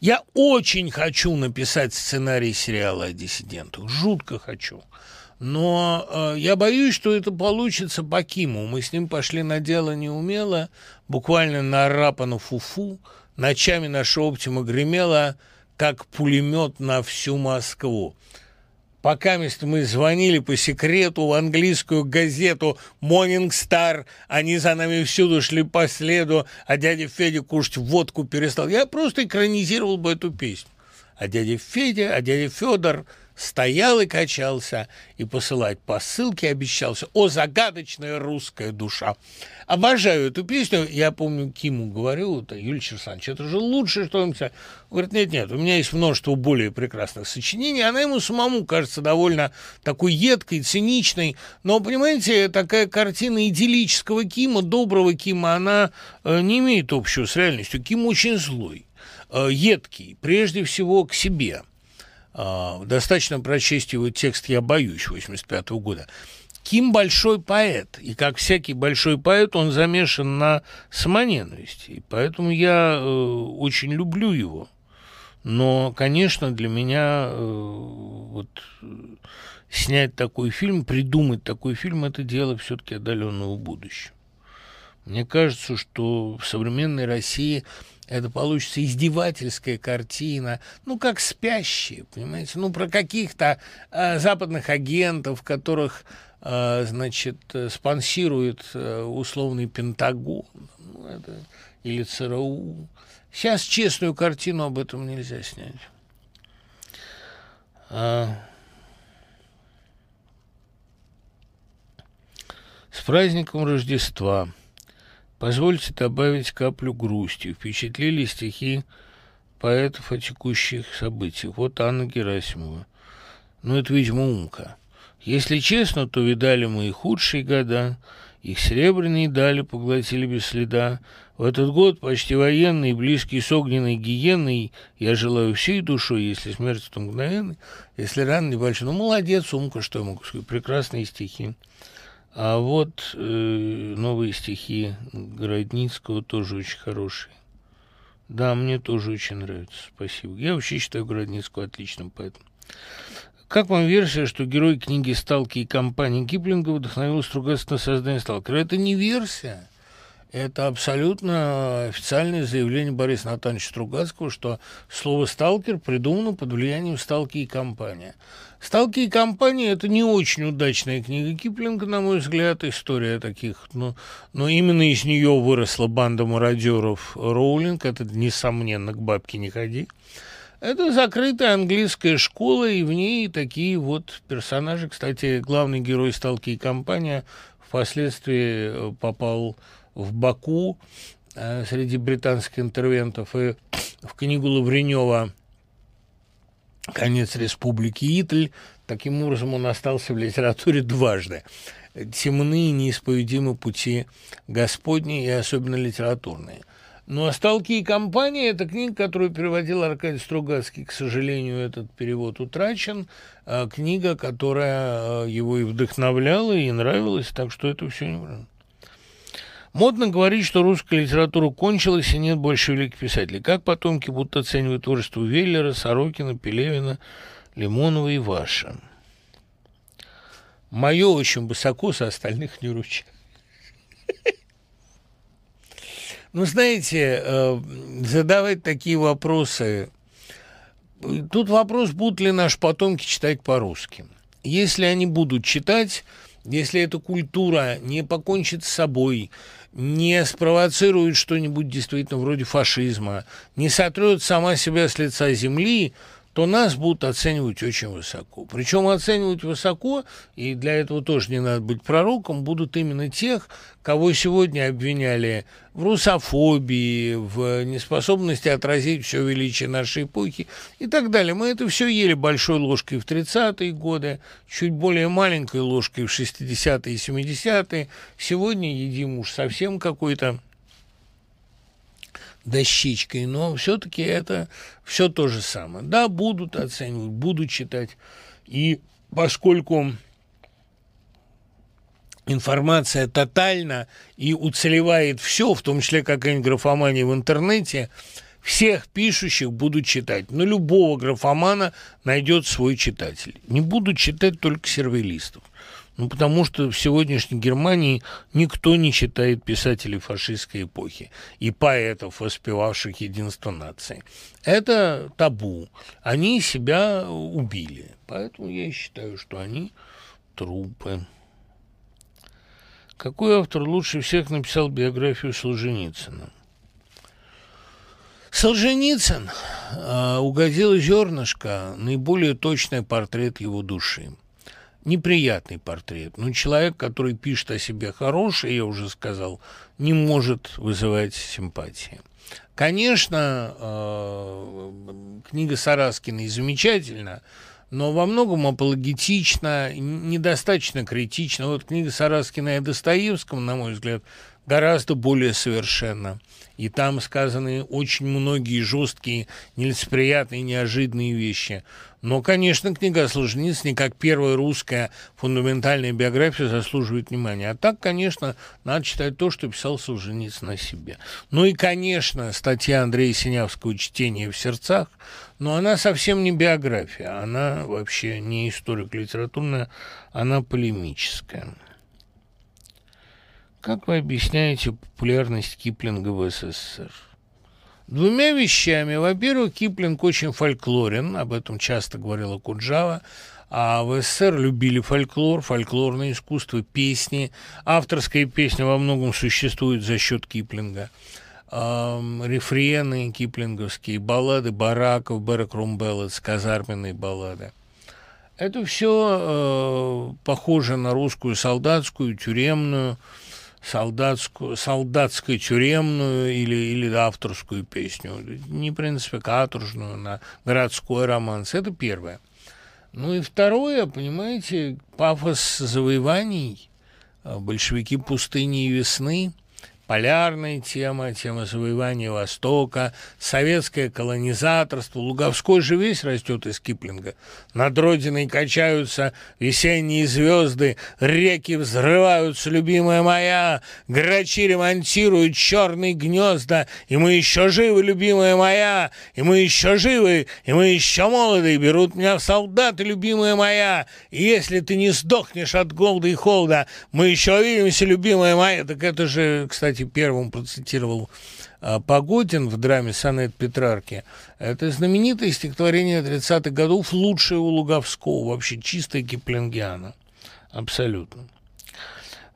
Я очень хочу написать сценарий сериала о диссидентах, жутко хочу. Но э, я боюсь, что это получится по Киму. Мы с ним пошли на дело неумело, буквально на рапану фуфу. Ночами наша оптима гремела, как пулемет на всю Москву. Пока мы звонили по секрету в английскую газету «Morning Star», они за нами всюду шли по следу, а дядя Федя кушать водку перестал. Я просто экранизировал бы эту песню. А дядя Федя, а дядя Федор – стоял и качался, и посылать посылки обещался. О, загадочная русская душа! Обожаю эту песню. Я помню, Киму говорю, это Юлия Черсанович, это же лучшее, что он писал. Говорит, нет-нет, у меня есть множество более прекрасных сочинений. Она ему самому кажется довольно такой едкой, циничной. Но, понимаете, такая картина идиллического Кима, доброго Кима, она э, не имеет общего с реальностью. Ким очень злой, э, едкий, прежде всего к себе – достаточно прочесть его текст «Я боюсь» 85 года. Ким большой поэт, и как всякий большой поэт, он замешан на самоненависти, и поэтому я э, очень люблю его. Но, конечно, для меня э, вот снять такой фильм, придумать такой фильм, это дело все-таки отдаленного будущего. Мне кажется, что в современной России это получится издевательская картина, ну, как спящие, понимаете, ну, про каких-то э, западных агентов, которых, э, значит, спонсирует э, условный Пентагон ну, это, или ЦРУ. Сейчас честную картину об этом нельзя снять. А... С праздником Рождества! Позвольте добавить каплю грусти. Впечатлили стихи поэтов о текущих событиях. Вот Анна Герасимова. Ну, это, видимо, умка. Если честно, то видали мы и худшие года. Их серебряные дали поглотили без следа. В этот год почти военный, близкий с огненной гиеной, я желаю всей душой, если смерть то мгновенной, если ран небольшой. Ну, молодец, умка, что я могу сказать. Прекрасные стихи. А вот э, новые стихи Городницкого тоже очень хорошие. Да, мне тоже очень нравится. Спасибо. Я вообще считаю Городницкого отличным поэтом. Как вам версия, что герой книги «Сталки» и компании Киплинга вдохновил Стругацкого на создание «Сталкера»? Это не версия. Это абсолютно официальное заявление Бориса Натановича Стругацкого, что слово «сталкер» придумано под влиянием «Сталки» и компания. «Сталки и компания» — это не очень удачная книга Киплинга, на мой взгляд, история таких, но, но именно из нее выросла банда мародеров Роулинг, это, несомненно, к бабке не ходи. Это закрытая английская школа, и в ней такие вот персонажи. Кстати, главный герой «Сталки и компания» впоследствии попал в Баку э, среди британских интервентов, и в книгу Лавренева «Конец республики Итль». Таким образом, он остался в литературе дважды. Темные, неисповедимы пути Господни и особенно литературные. Ну, а «Сталки и компания» – это книга, которую переводил Аркадий Стругацкий. К сожалению, этот перевод утрачен. А книга, которая э, его и вдохновляла, и нравилась, так что это все не Модно говорить, что русская литература кончилась и нет больше великих писателей. Как потомки будут оценивать творчество Веллера, Сорокина, Пелевина, Лимонова и Ваша? Мое очень высоко, со остальных не ручаюсь. Ну, знаете, э, задавать такие вопросы... Тут вопрос, будут ли наши потомки читать по-русски. Если они будут читать, если эта культура не покончит с собой, не спровоцирует что-нибудь действительно вроде фашизма, не сотрет сама себя с лица земли, то нас будут оценивать очень высоко. Причем оценивать высоко, и для этого тоже не надо быть пророком, будут именно тех, кого сегодня обвиняли в русофобии, в неспособности отразить все величие нашей эпохи и так далее. Мы это все ели большой ложкой в 30-е годы, чуть более маленькой ложкой в 60-е и 70-е. Сегодня едим уж совсем какой-то дощечкой, но все-таки это все то же самое. Да, будут оценивать, будут читать. И поскольку информация тотальна и уцелевает все, в том числе какая-нибудь графомания в интернете, всех пишущих будут читать. Но любого графомана найдет свой читатель. Не будут читать только сервелистов. Ну, потому что в сегодняшней Германии никто не читает писателей фашистской эпохи и поэтов, воспевавших единство нации. Это табу. Они себя убили. Поэтому я считаю, что они трупы. Какой автор лучше всех написал биографию Солженицына? Солженицын э, угодил зернышко, наиболее точный портрет его души – неприятный портрет. Но человек, который пишет о себе хорошее, я уже сказал, не может вызывать симпатии. Конечно, э, книга Сараскиной замечательна, но во многом апологетична, недостаточно критична. Вот книга Сараскина о Достоевском, на мой взгляд, гораздо более совершенна. И там сказаны очень многие жесткие, нелицеприятные, неожиданные вещи. Но, конечно, книга Солженицына, как первая русская фундаментальная биография, заслуживает внимания. А так, конечно, надо читать то, что писал Солженицын о себе. Ну и, конечно, статья Андрея Синявского «Чтение в сердцах», но она совсем не биография, она вообще не историк литературная, она полемическая. Как вы объясняете популярность Киплинга в СССР? Двумя вещами. Во-первых, Киплинг очень фольклорен, об этом часто говорила Куджава, а в СССР любили фольклор, фольклорное искусство, песни. Авторская песня во многом существует за счет Киплинга. Эм, рефрены киплинговские, баллады бараков, Берек Румбеллец, казарменные баллады. Это все э, похоже на русскую солдатскую, тюремную, солдатскую, солдатскую тюремную или, или авторскую песню, не, в принципе, каторжную, на городской романс. Это первое. Ну и второе, понимаете, пафос завоеваний, большевики пустыни и весны – полярная тема, тема завоевания Востока, советское колонизаторство. Луговской же весь растет из Киплинга. Над родиной качаются весенние звезды, реки взрываются, любимая моя, грачи ремонтируют черные гнезда, и мы еще живы, любимая моя, и мы еще живы, и мы еще молоды, берут меня в солдаты, любимая моя, и если ты не сдохнешь от голода и холода, мы еще увидимся, любимая моя. Так это же, кстати, кстати, первым процитировал а, Погодин в драме «Сонет Петрарки». Это знаменитое стихотворение 30-х годов, лучшее у Луговского, вообще чистое киплингиана. Абсолютно.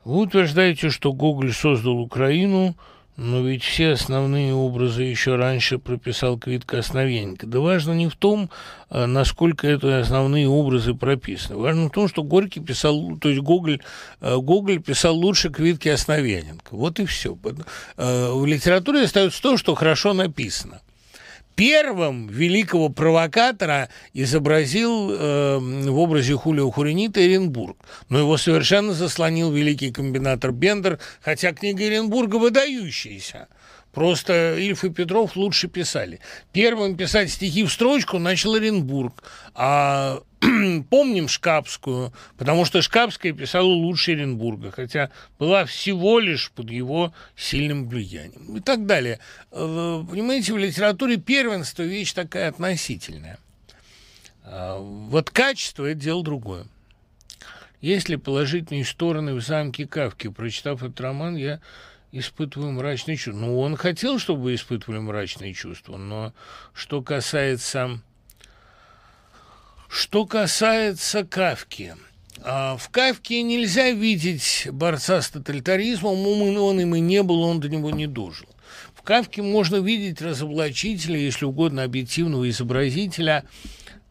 Вы утверждаете, что Гоголь создал Украину – но ведь все основные образы еще раньше прописал Квитка Основенко. Да важно не в том, а, насколько это основные образы прописаны. Важно в том, что Горький писал, то есть Гоголь, а, Гоголь писал лучше Квитки Основененко. Вот и все. А, в литературе остается то, что хорошо написано первым великого провокатора изобразил э, в образе Хулио Хуренита Эренбург. Но его совершенно заслонил великий комбинатор Бендер, хотя книга Эренбурга выдающаяся. Просто Ильф и Петров лучше писали. Первым писать стихи в строчку начал Оренбург, а помним Шкапскую, потому что Шкапская писала лучше Оренбурга, хотя была всего лишь под его сильным влиянием и так далее. Э, понимаете, в литературе первенство вещь такая относительная. А вот качество – это дело другое. Есть ли положительные стороны в замке Кавки? Прочитав этот роман, я испытываю мрачные чувства. Ну, он хотел, чтобы вы испытывали мрачные чувства, но что касается... Что касается Кавки, а, в Кавке нельзя видеть борца с тоталитаризмом, он им и не был, он до него не дожил. В Кавке можно видеть разоблачителя, если угодно, объективного изобразителя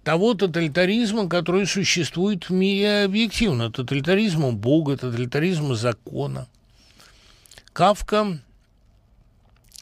того тоталитаризма, который существует в мире объективно, тоталитаризма Бога, тоталитаризма закона. Кавка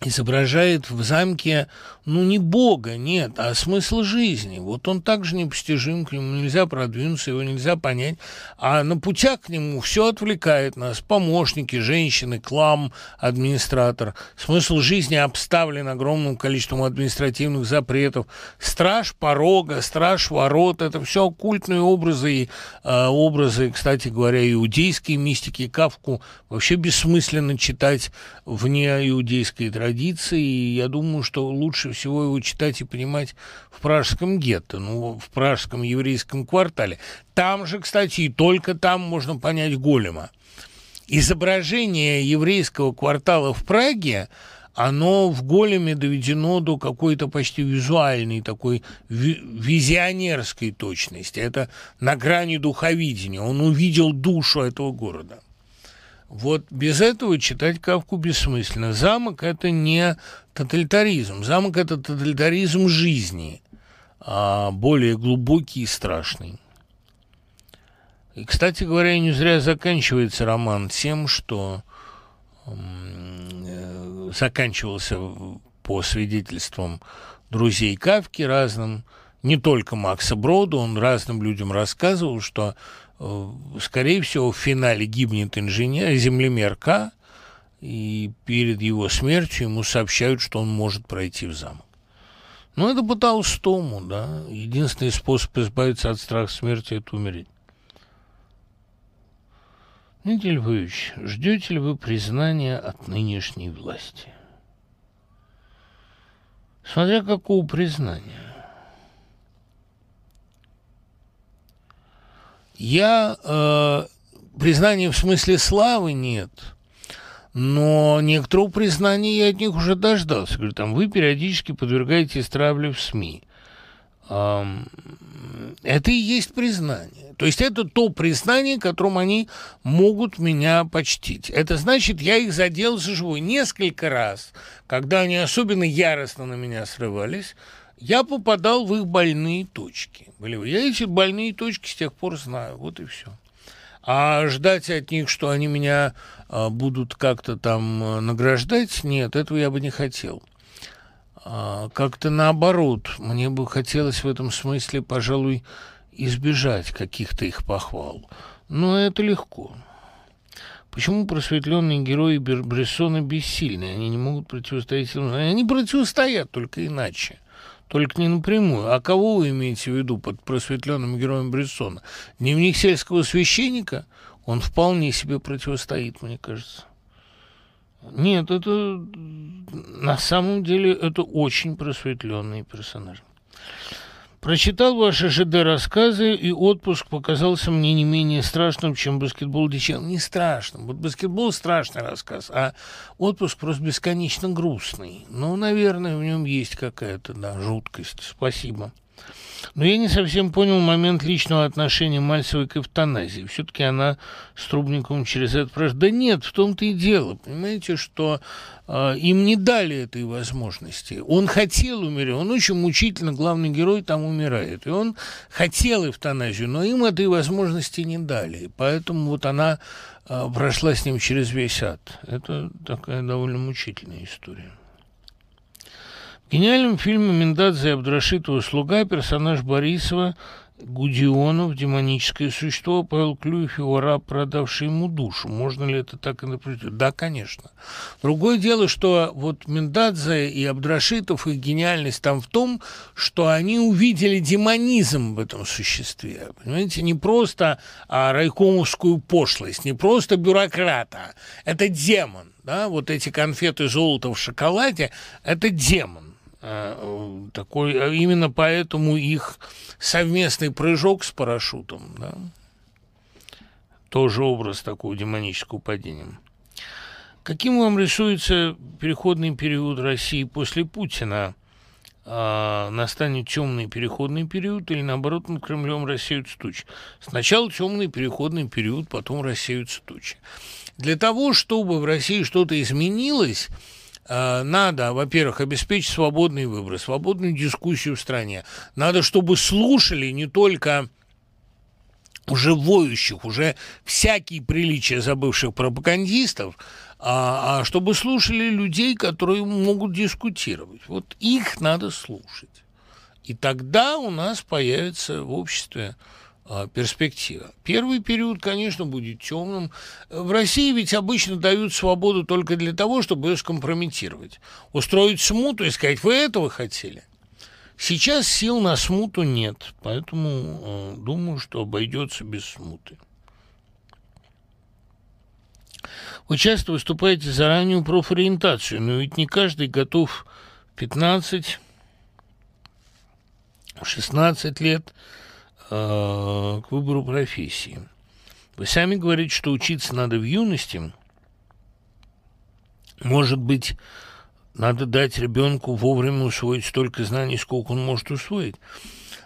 изображает в замке, ну, не Бога, нет, а смысл жизни. Вот он также непостижим, к нему нельзя продвинуться, его нельзя понять. А на путях к нему все отвлекает нас. Помощники, женщины, клам, администратор. Смысл жизни обставлен огромным количеством административных запретов. Страж порога, страж ворот – это все оккультные образы. И, э, образы, кстати говоря, иудейские мистики. Кавку вообще бессмысленно читать вне иудейской традиции традиции, и я думаю, что лучше всего его читать и понимать в пражском гетто, ну, в пражском еврейском квартале. Там же, кстати, и только там можно понять Голема. Изображение еврейского квартала в Праге, оно в големе доведено до какой-то почти визуальной, такой визионерской точности. Это на грани духовидения. Он увидел душу этого города. Вот без этого читать Кавку бессмысленно. Замок – это не тоталитаризм. Замок – это тоталитаризм жизни, а более глубокий и страшный. И, кстати говоря, не зря заканчивается роман тем, что э, заканчивался по свидетельствам друзей Кавки разным, не только Макса Брода, он разным людям рассказывал, что скорее всего, в финале гибнет инженер, землемер К, и перед его смертью ему сообщают, что он может пройти в замок. Ну, это по Толстому, да. Единственный способ избавиться от страха смерти – это умереть. Дмитрий Львович, ждете ли вы признания от нынешней власти? Смотря какого признания. Я э, признания в смысле славы нет, но некоторого признания я от них уже дождался. Говорю, там, вы периодически подвергаетесь травле в СМИ. Эм, это и есть признание. То есть это то признание, которым они могут меня почтить. Это значит, я их задел за живой несколько раз, когда они особенно яростно на меня срывались, я попадал в их больные точки. Я эти больные точки с тех пор знаю, вот и все. А ждать от них, что они меня а, будут как-то там а, награждать, нет, этого я бы не хотел. А, как-то наоборот, мне бы хотелось в этом смысле, пожалуй, избежать каких-то их похвал. Но это легко. Почему просветленные герои Брессона бессильны? Они не могут противостоять... Они противостоят, только иначе. Только не напрямую. А кого вы имеете в виду под просветленным героем Брессона? Дневник сельского священника? Он вполне себе противостоит, мне кажется. Нет, это на самом деле это очень просветленный персонаж. Прочитал ваши ЖД-рассказы, и отпуск показался мне не менее страшным, чем баскетбол Дичен. Не страшным. Вот баскетбол – страшный рассказ, а отпуск просто бесконечно грустный. Ну, наверное, в нем есть какая-то, да, жуткость. Спасибо. Но я не совсем понял момент личного отношения Мальцевой к эвтаназии. Все-таки она с Трубниковым через это спрашивает. Да нет, в том-то и дело. Понимаете, что э, им не дали этой возможности. Он хотел умереть. Он очень мучительно, главный герой там умирает. И он хотел эвтаназию, но им этой возможности не дали. Поэтому вот она э, прошла с ним через весь ад. Это такая довольно мучительная история. В гениальном фильме и Абдрашитова «Слуга» персонаж Борисова Гудионов, демоническое существо, Павел Клюев, его раб, продавший ему душу. Можно ли это так интерпретировать? Да, конечно. Другое дело, что вот Мендадзе и Абдрашитов, их гениальность там в том, что они увидели демонизм в этом существе. Понимаете, не просто а райкомовскую пошлость, не просто бюрократа. Это демон. Да? Вот эти конфеты золота в шоколаде – это демон. Э, такой, а именно поэтому их совместный прыжок с парашютом, да, тоже образ такого демонического падения. Каким вам рисуется переходный период России после Путина? А, настанет темный переходный период или наоборот над Кремлем рассеются тучи? Сначала темный переходный период, потом рассеются тучи. Для того, чтобы в России что-то изменилось, надо, во-первых, обеспечить свободный выбор, свободную дискуссию в стране. Надо, чтобы слушали не только уже воющих, уже всякие приличия забывших пропагандистов, а, а чтобы слушали людей, которые могут дискутировать. Вот их надо слушать. И тогда у нас появится в обществе перспектива. Первый период, конечно, будет темным. В России ведь обычно дают свободу только для того, чтобы ее скомпрометировать. Устроить смуту и сказать, вы этого хотели. Сейчас сил на смуту нет, поэтому э, думаю, что обойдется без смуты. Вы часто выступаете за раннюю профориентацию, но ведь не каждый готов 15 16 лет к выбору профессии. Вы сами говорите, что учиться надо в юности. Может быть, надо дать ребенку вовремя усвоить столько знаний, сколько он может усвоить.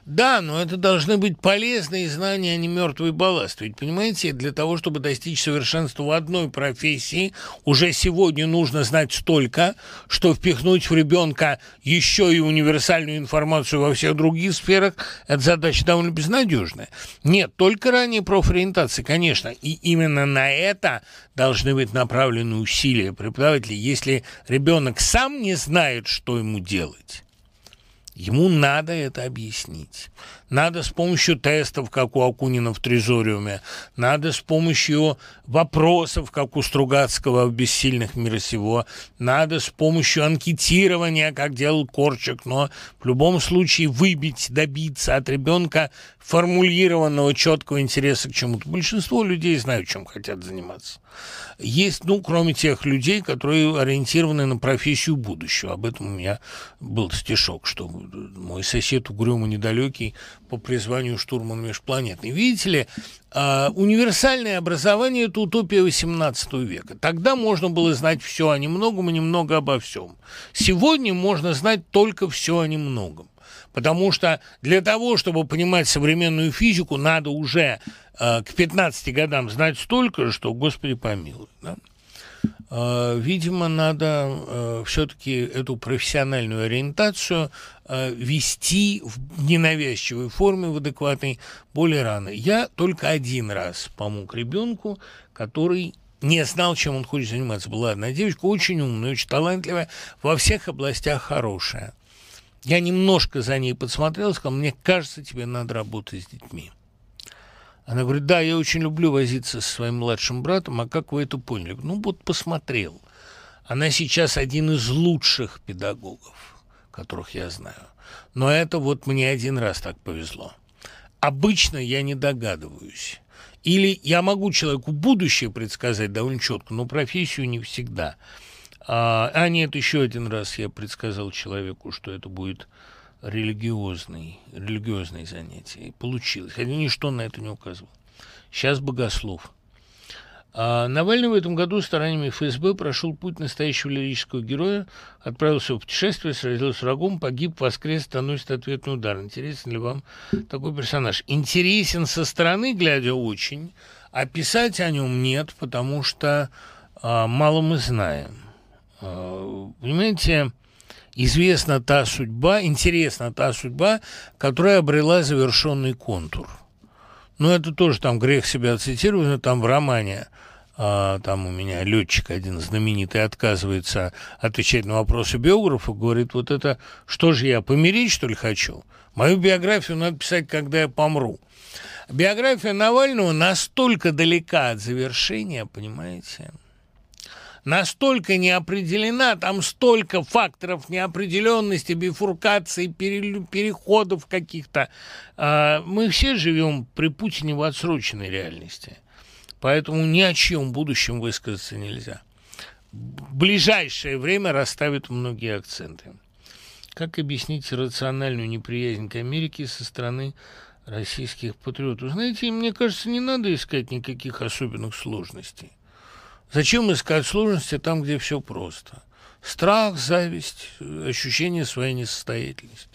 Да, но это должны быть полезные знания, а не мертвый балласт. Ведь, понимаете, для того, чтобы достичь совершенства в одной профессии, уже сегодня нужно знать столько, что впихнуть в ребенка еще и универсальную информацию во всех других сферах, это задача довольно безнадежная. Нет, только ранее профориентация, конечно, и именно на это должны быть направлены усилия преподавателей. Если ребенок сам не знает, что ему делать, Ему надо это объяснить. Надо с помощью тестов, как у Акунина в Трезориуме. Надо с помощью вопросов, как у Стругацкого в «Бессильных мира сего». Надо с помощью анкетирования, как делал Корчик. Но в любом случае выбить, добиться от ребенка формулированного четкого интереса к чему-то. Большинство людей знают, чем хотят заниматься. Есть, ну, кроме тех людей, которые ориентированы на профессию будущего. Об этом у меня был стишок, что мой сосед угрюмо недалекий по призванию штурман межпланетный. Видите ли, Uh, универсальное образование – это утопия XVIII века. Тогда можно было знать все о немногом и немного обо всем. Сегодня можно знать только все о немногом. Потому что для того, чтобы понимать современную физику, надо уже э, к 15 годам знать столько, что, Господи помилуй. Да? Э, видимо, надо э, все-таки эту профессиональную ориентацию э, вести в ненавязчивой форме, в адекватной, более рано. Я только один раз помог ребенку, который не знал, чем он хочет заниматься. Была одна девочка, очень умная, очень талантливая, во всех областях хорошая. Я немножко за ней подсмотрел, сказал, мне кажется, тебе надо работать с детьми. Она говорит, да, я очень люблю возиться со своим младшим братом, а как вы это поняли? Ну, вот посмотрел. Она сейчас один из лучших педагогов, которых я знаю. Но это вот мне один раз так повезло. Обычно я не догадываюсь. Или я могу человеку будущее предсказать довольно четко, но профессию не всегда. А, а нет, еще один раз я предсказал человеку, что это будет религиозный, религиозное занятие. И получилось. Хотя ничто на это не указывал. Сейчас богослов. А Навальный в этом году стараниями ФСБ прошел путь настоящего лирического героя, отправился в путешествие, сразился с врагом, погиб, воскрес, наносит ответный удар. Интересен ли вам такой персонаж? Интересен со стороны, глядя очень, а писать о нем нет, потому что а, мало мы знаем. А, понимаете, известна та судьба, интересна та судьба, которая обрела завершенный контур. Ну, это тоже там грех себя цитировать, но там в романе а, там у меня летчик один знаменитый отказывается отвечать на вопросы биографа, говорит, вот это, что же я, помереть, что ли, хочу? Мою биографию надо писать, когда я помру. Биография Навального настолько далека от завершения, понимаете, настолько не определена, там столько факторов неопределенности, бифуркаций, переходов каких-то. А, мы все живем при Путине в отсроченной реальности. Поэтому ни о чем будущем высказаться нельзя. В ближайшее время расставят многие акценты. Как объяснить рациональную неприязнь к Америке со стороны российских патриотов? Знаете, мне кажется, не надо искать никаких особенных сложностей. Зачем искать сложности там, где все просто? Страх, зависть, ощущение своей несостоятельности.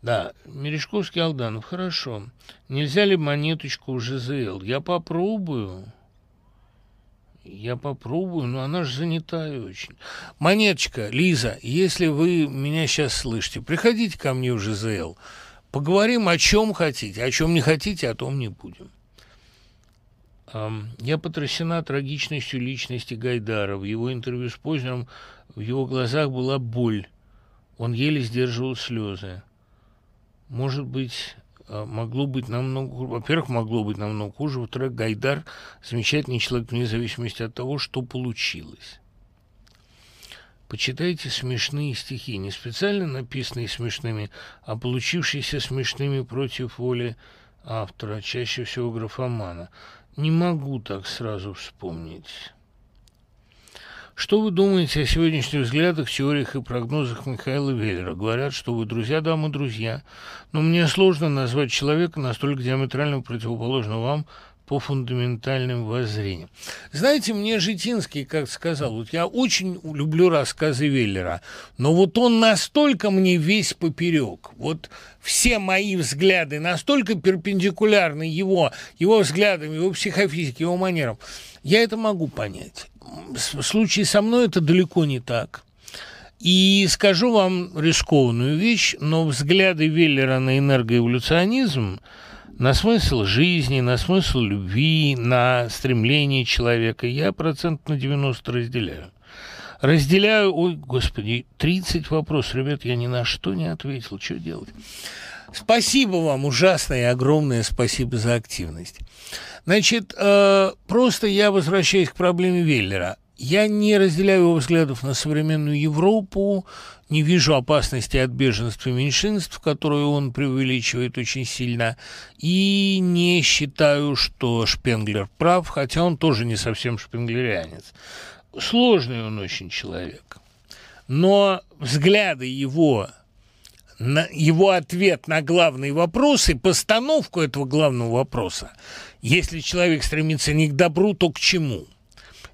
Да, Мережковский Алданов, хорошо. Нельзя ли монеточку в ЖЗЛ? Я попробую. Я попробую, но она же занятая очень. Монеточка, Лиза, если вы меня сейчас слышите, приходите ко мне в ЖЗЛ. Поговорим о чем хотите, о чем не хотите, о том не будем. Я потрясена трагичностью личности Гайдара. В его интервью с Познером в его глазах была боль. Он еле сдерживал слезы. Может быть, а, могло быть намного Во-первых, могло быть намного хуже. Во-вторых, Гайдар – замечательный человек вне зависимости от того, что получилось. Почитайте смешные стихи, не специально написанные смешными, а получившиеся смешными против воли автора, чаще всего графомана. Не могу так сразу вспомнить. Что вы думаете о сегодняшних взглядах, теориях и прогнозах Михаила Веллера? Говорят, что вы друзья, да, мы друзья. Но мне сложно назвать человека настолько диаметрально противоположного вам по фундаментальным воззрениям. Знаете, мне Житинский как сказал, вот я очень люблю рассказы Веллера, но вот он настолько мне весь поперек, вот все мои взгляды настолько перпендикулярны его, его взглядам, его психофизике, его манерам, я это могу понять. В случае со мной это далеко не так. И скажу вам рискованную вещь, но взгляды Веллера на энергоэволюционизм – на смысл жизни, на смысл любви, на стремление человека я процент на 90 разделяю. Разделяю, ой, господи, 30 вопросов, ребят, я ни на что не ответил, что делать? Спасибо вам, ужасное и огромное спасибо за активность. Значит, э, просто я возвращаюсь к проблеме Веллера. Я не разделяю его взглядов на современную Европу, не вижу опасности от беженства меньшинств, которую он преувеличивает очень сильно, и не считаю, что Шпенглер прав, хотя он тоже не совсем шпенглерянец. Сложный он очень человек. Но взгляды его на его ответ на главный вопрос и постановку этого главного вопроса, если человек стремится не к добру, то к чему –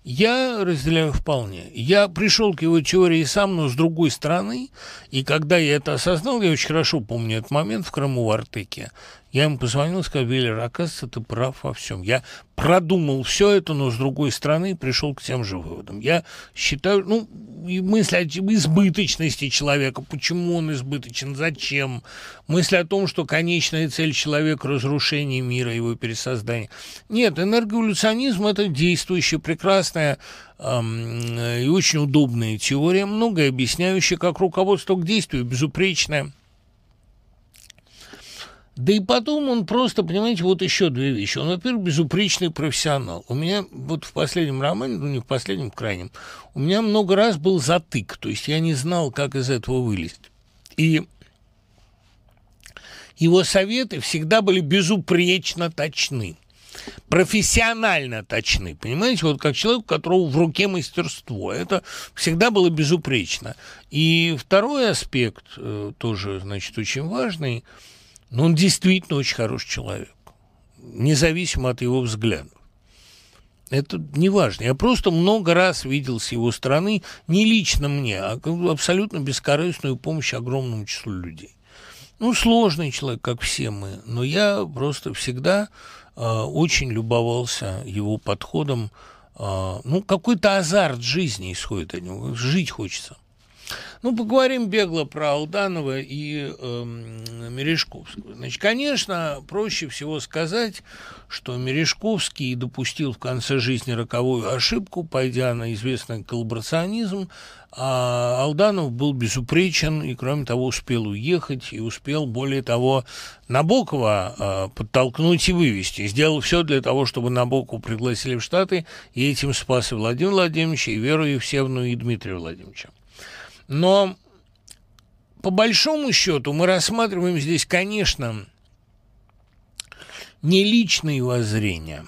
я разделяю вполне. Я пришел к его теории сам, но с другой стороны, и когда я это осознал, я очень хорошо помню этот момент в Крыму в Артеке, я ему позвонил, сказал, Веллер, оказывается, ты прав во всем. Я продумал все это, но с другой стороны пришел к тем же выводам. Я считаю, ну, мысль о избыточности человека, почему он избыточен, зачем, мысль о том, что конечная цель человека – разрушение мира, его пересоздание. Нет, энергоэволюционизм – это действующая, прекрасная эм, и очень удобная теория, многое объясняющая, как руководство к действию, безупречное – да и потом он просто, понимаете, вот еще две вещи. Он, во-первых, безупречный профессионал. У меня вот в последнем романе, ну не в последнем, в крайнем, у меня много раз был затык, то есть я не знал, как из этого вылезть. И его советы всегда были безупречно точны профессионально точны, понимаете, вот как человек, у которого в руке мастерство. Это всегда было безупречно. И второй аспект, э, тоже, значит, очень важный – но он действительно очень хороший человек, независимо от его взглядов. Это не важно. Я просто много раз видел с его стороны, не лично мне, а абсолютно бескорыстную помощь огромному числу людей. Ну, сложный человек, как все мы, но я просто всегда э, очень любовался его подходом. Э, ну, какой-то азарт жизни исходит от него, жить хочется. Ну, поговорим бегло про Алданова и э, Мережковского. Значит, конечно, проще всего сказать, что Мережковский допустил в конце жизни роковую ошибку, пойдя на известный коллаборационизм, а Алданов был безупречен и, кроме того, успел уехать и успел, более того, Набокова э, подтолкнуть и вывести. Сделал все для того, чтобы Набокова пригласили в Штаты, и этим спас и Владимира Владимировича, и Веру Евсевну, и Дмитрия Владимировича. Но по большому счету мы рассматриваем здесь, конечно, не личные воззрения,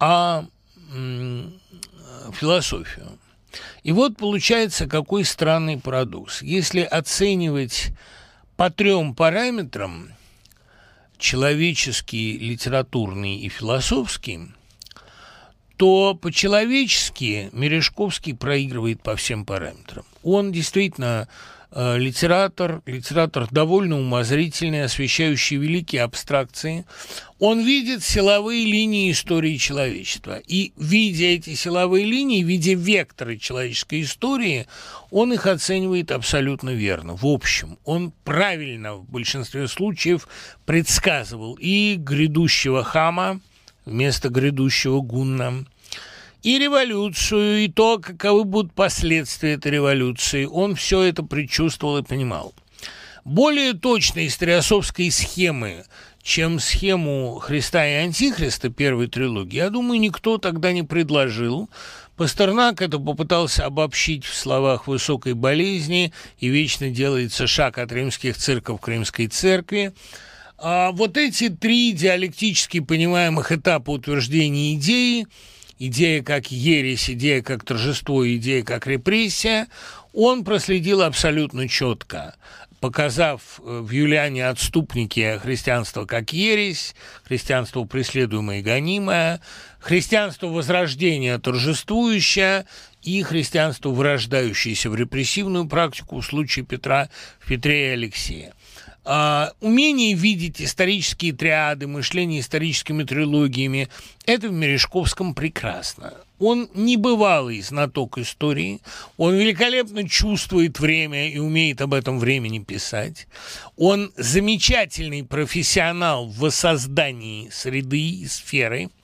а философию. И вот получается какой странный парадокс. Если оценивать по трем параметрам человеческий, литературный и философский, то по-человечески Мережковский проигрывает по всем параметрам. Он действительно э, литератор, литератор довольно умозрительный, освещающий великие абстракции. Он видит силовые линии истории человечества. И, видя эти силовые линии, видя векторы человеческой истории, он их оценивает абсолютно верно. В общем, он правильно в большинстве случаев предсказывал и грядущего хама вместо грядущего гунна, и революцию, и то, каковы будут последствия этой революции. Он все это предчувствовал и понимал. Более точной историосовской схемы, чем схему Христа и Антихриста первой трилогии, я думаю, никто тогда не предложил. Пастернак это попытался обобщить в словах высокой болезни и вечно делается шаг от римских цирков к римской церкви. А вот эти три диалектически понимаемых этапа утверждения идеи – идея как ересь, идея как торжество, идея как репрессия, он проследил абсолютно четко, показав э, в Юлиане отступники христианства как ересь, христианство преследуемое и гонимое, христианство возрождения торжествующее и христианство вырождающееся в репрессивную практику в случае Петра в Петре и Алексея. А, умение видеть исторические триады, мышление историческими трилогиями – это в Мережковском прекрасно. Он небывалый знаток истории, он великолепно чувствует время и умеет об этом времени писать. Он замечательный профессионал в воссоздании среды и сферы –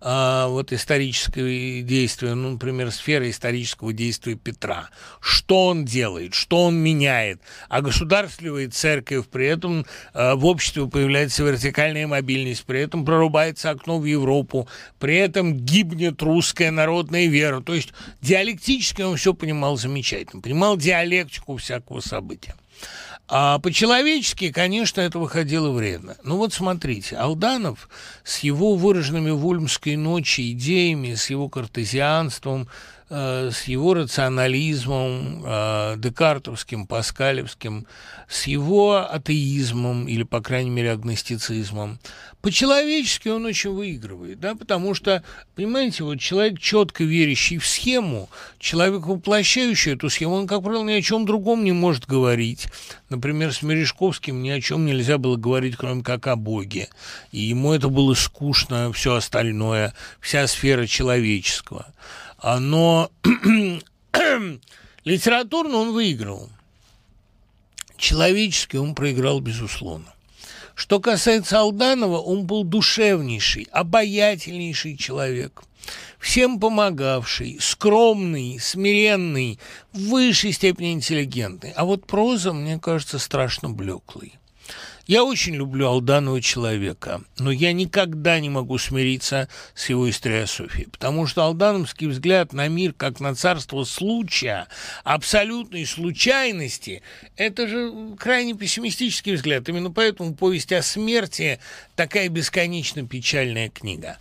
а, вот историческое действие, ну, например, сфера исторического действия Петра. Что он делает, что он меняет, а государствливает церковь, при этом а, в обществе появляется вертикальная мобильность, при этом прорубается окно в Европу, при этом гибнет русская народная вера. То есть диалектически он все понимал замечательно, понимал диалектику всякого события. А по-человечески, конечно, это выходило вредно. Ну вот смотрите, Алданов с его выраженными в Ульмской ночи идеями, с его картезианством, с его рационализмом, э, декартовским, паскалевским, с его атеизмом или, по крайней мере, агностицизмом. По-человечески он очень выигрывает, да, потому что, понимаете, вот человек, четко верящий в схему, человек, воплощающий эту схему, он, как правило, ни о чем другом не может говорить. Например, с Мережковским ни о чем нельзя было говорить, кроме как о Боге. И ему это было скучно, все остальное, вся сфера человеческого. А, но литературно он выиграл. Человечески он проиграл, безусловно. Что касается Алданова, он был душевнейший, обаятельнейший человек, всем помогавший, скромный, смиренный, в высшей степени интеллигентный. А вот проза, мне кажется, страшно блеклой. Я очень люблю Алданова человека, но я никогда не могу смириться с его историософией, потому что алдановский взгляд на мир как на царство случая, абсолютной случайности, это же крайне пессимистический взгляд. Именно поэтому повесть о смерти такая бесконечно печальная книга.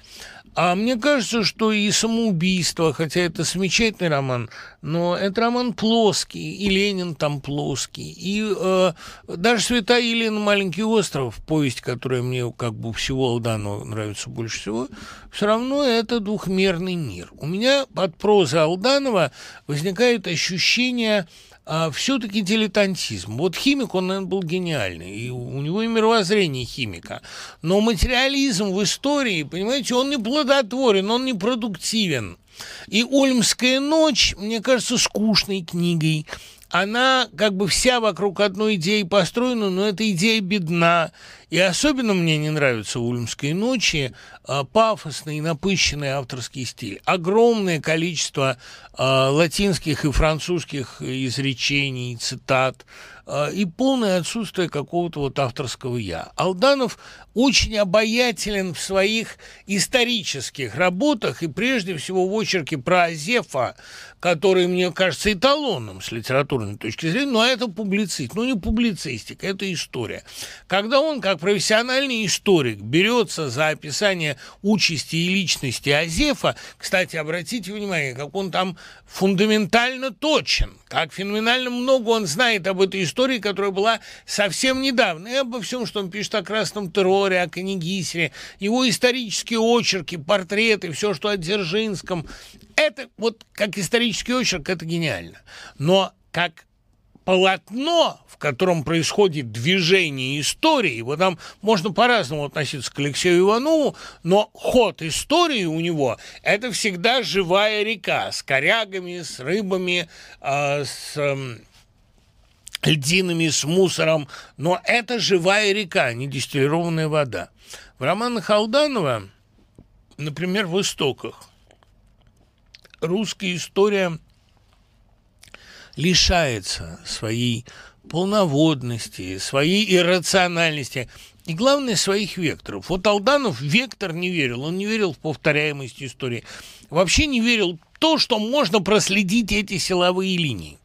А мне кажется, что и самоубийство, хотя это замечательный роман, но это роман плоский, и Ленин там плоский, и э, даже «Святая Елена. Маленький остров», повесть, которая мне как бы всего Алданова нравится больше всего, все равно это двухмерный мир. У меня под прозой Алданова возникает ощущение а все-таки дилетантизм. Вот химик, он, наверное, был гениальный, и у него и мировоззрение химика. Но материализм в истории, понимаете, он не плодотворен, он не продуктивен. И «Ольмская ночь», мне кажется, скучной книгой. Она как бы вся вокруг одной идеи построена, но эта идея бедна. И особенно мне не нравится в «Ульмской ночи» а, пафосный и напыщенный авторский стиль. Огромное количество а, латинских и французских изречений, цитат, а, и полное отсутствие какого-то вот авторского «я». Алданов очень обаятелен в своих исторических работах, и прежде всего в очерке про Азефа, который, мне кажется, эталонным с литературной точки зрения, но это публицист, ну не публицистика, это история. Когда он, как профессиональный историк, берется за описание участи и личности Азефа, кстати, обратите внимание, как он там фундаментально точен, как феноменально много он знает об этой истории, которая была совсем недавно, и обо всем, что он пишет о Красном терроре, о Кенигисере, его исторические очерки, портреты, все, что о Дзержинском, это вот как исторический очерк, это гениально. Но как полотно, в котором происходит движение истории, вот там можно по-разному относиться к Алексею Иванову, но ход истории у него – это всегда живая река с корягами, с рыбами, э, с э, льдинами, с мусором, но это живая река, а не дистиллированная вода. В романах Алданова, например, в «Истоках», русская история лишается своей полноводности, своей иррациональности и, главное, своих векторов. Вот Алданов вектор не верил, он не верил в повторяемость истории, вообще не верил в то, что можно проследить эти силовые линии.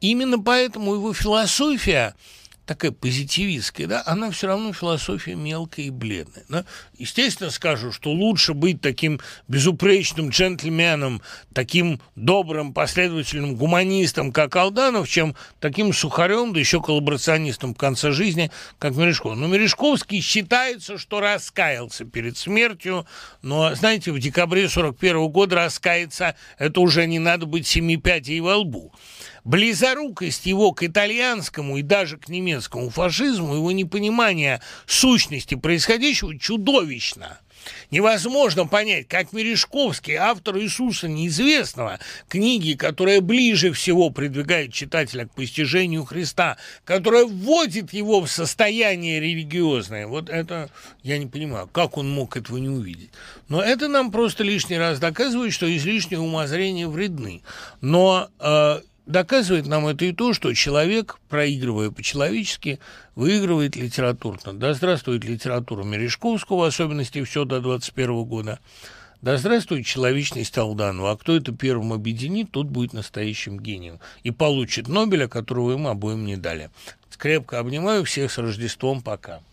Именно поэтому его философия – такая позитивистская, да, она все равно философия мелкая и бледная. Да? Естественно, скажу, что лучше быть таким безупречным джентльменом, таким добрым, последовательным гуманистом, как Алданов, чем таким сухарем, да еще коллаборационистом в конце жизни, как Мережков. Но Мережковский считается, что раскаялся перед смертью, но, знаете, в декабре 41 года раскаяться, это уже не надо быть семи пятей во лбу. Близорукость его к итальянскому и даже к немецкому фашизму, его непонимание сущности происходящего чудовищно. Невозможно понять, как Мережковский, автор Иисуса неизвестного, книги, которая ближе всего продвигает читателя к постижению Христа, которая вводит его в состояние религиозное. Вот это я не понимаю, как он мог этого не увидеть. Но это нам просто лишний раз доказывает, что излишнее умозрения вредны. Но э, Доказывает нам это и то, что человек, проигрывая по-человечески, выигрывает литературно. Да здравствует литература Мережковского, в особенности все до 21 года. Да здравствует человечность Алданова. А кто это первым объединит, тот будет настоящим гением. И получит Нобеля, которого им обоим не дали. Крепко обнимаю всех с Рождеством. Пока.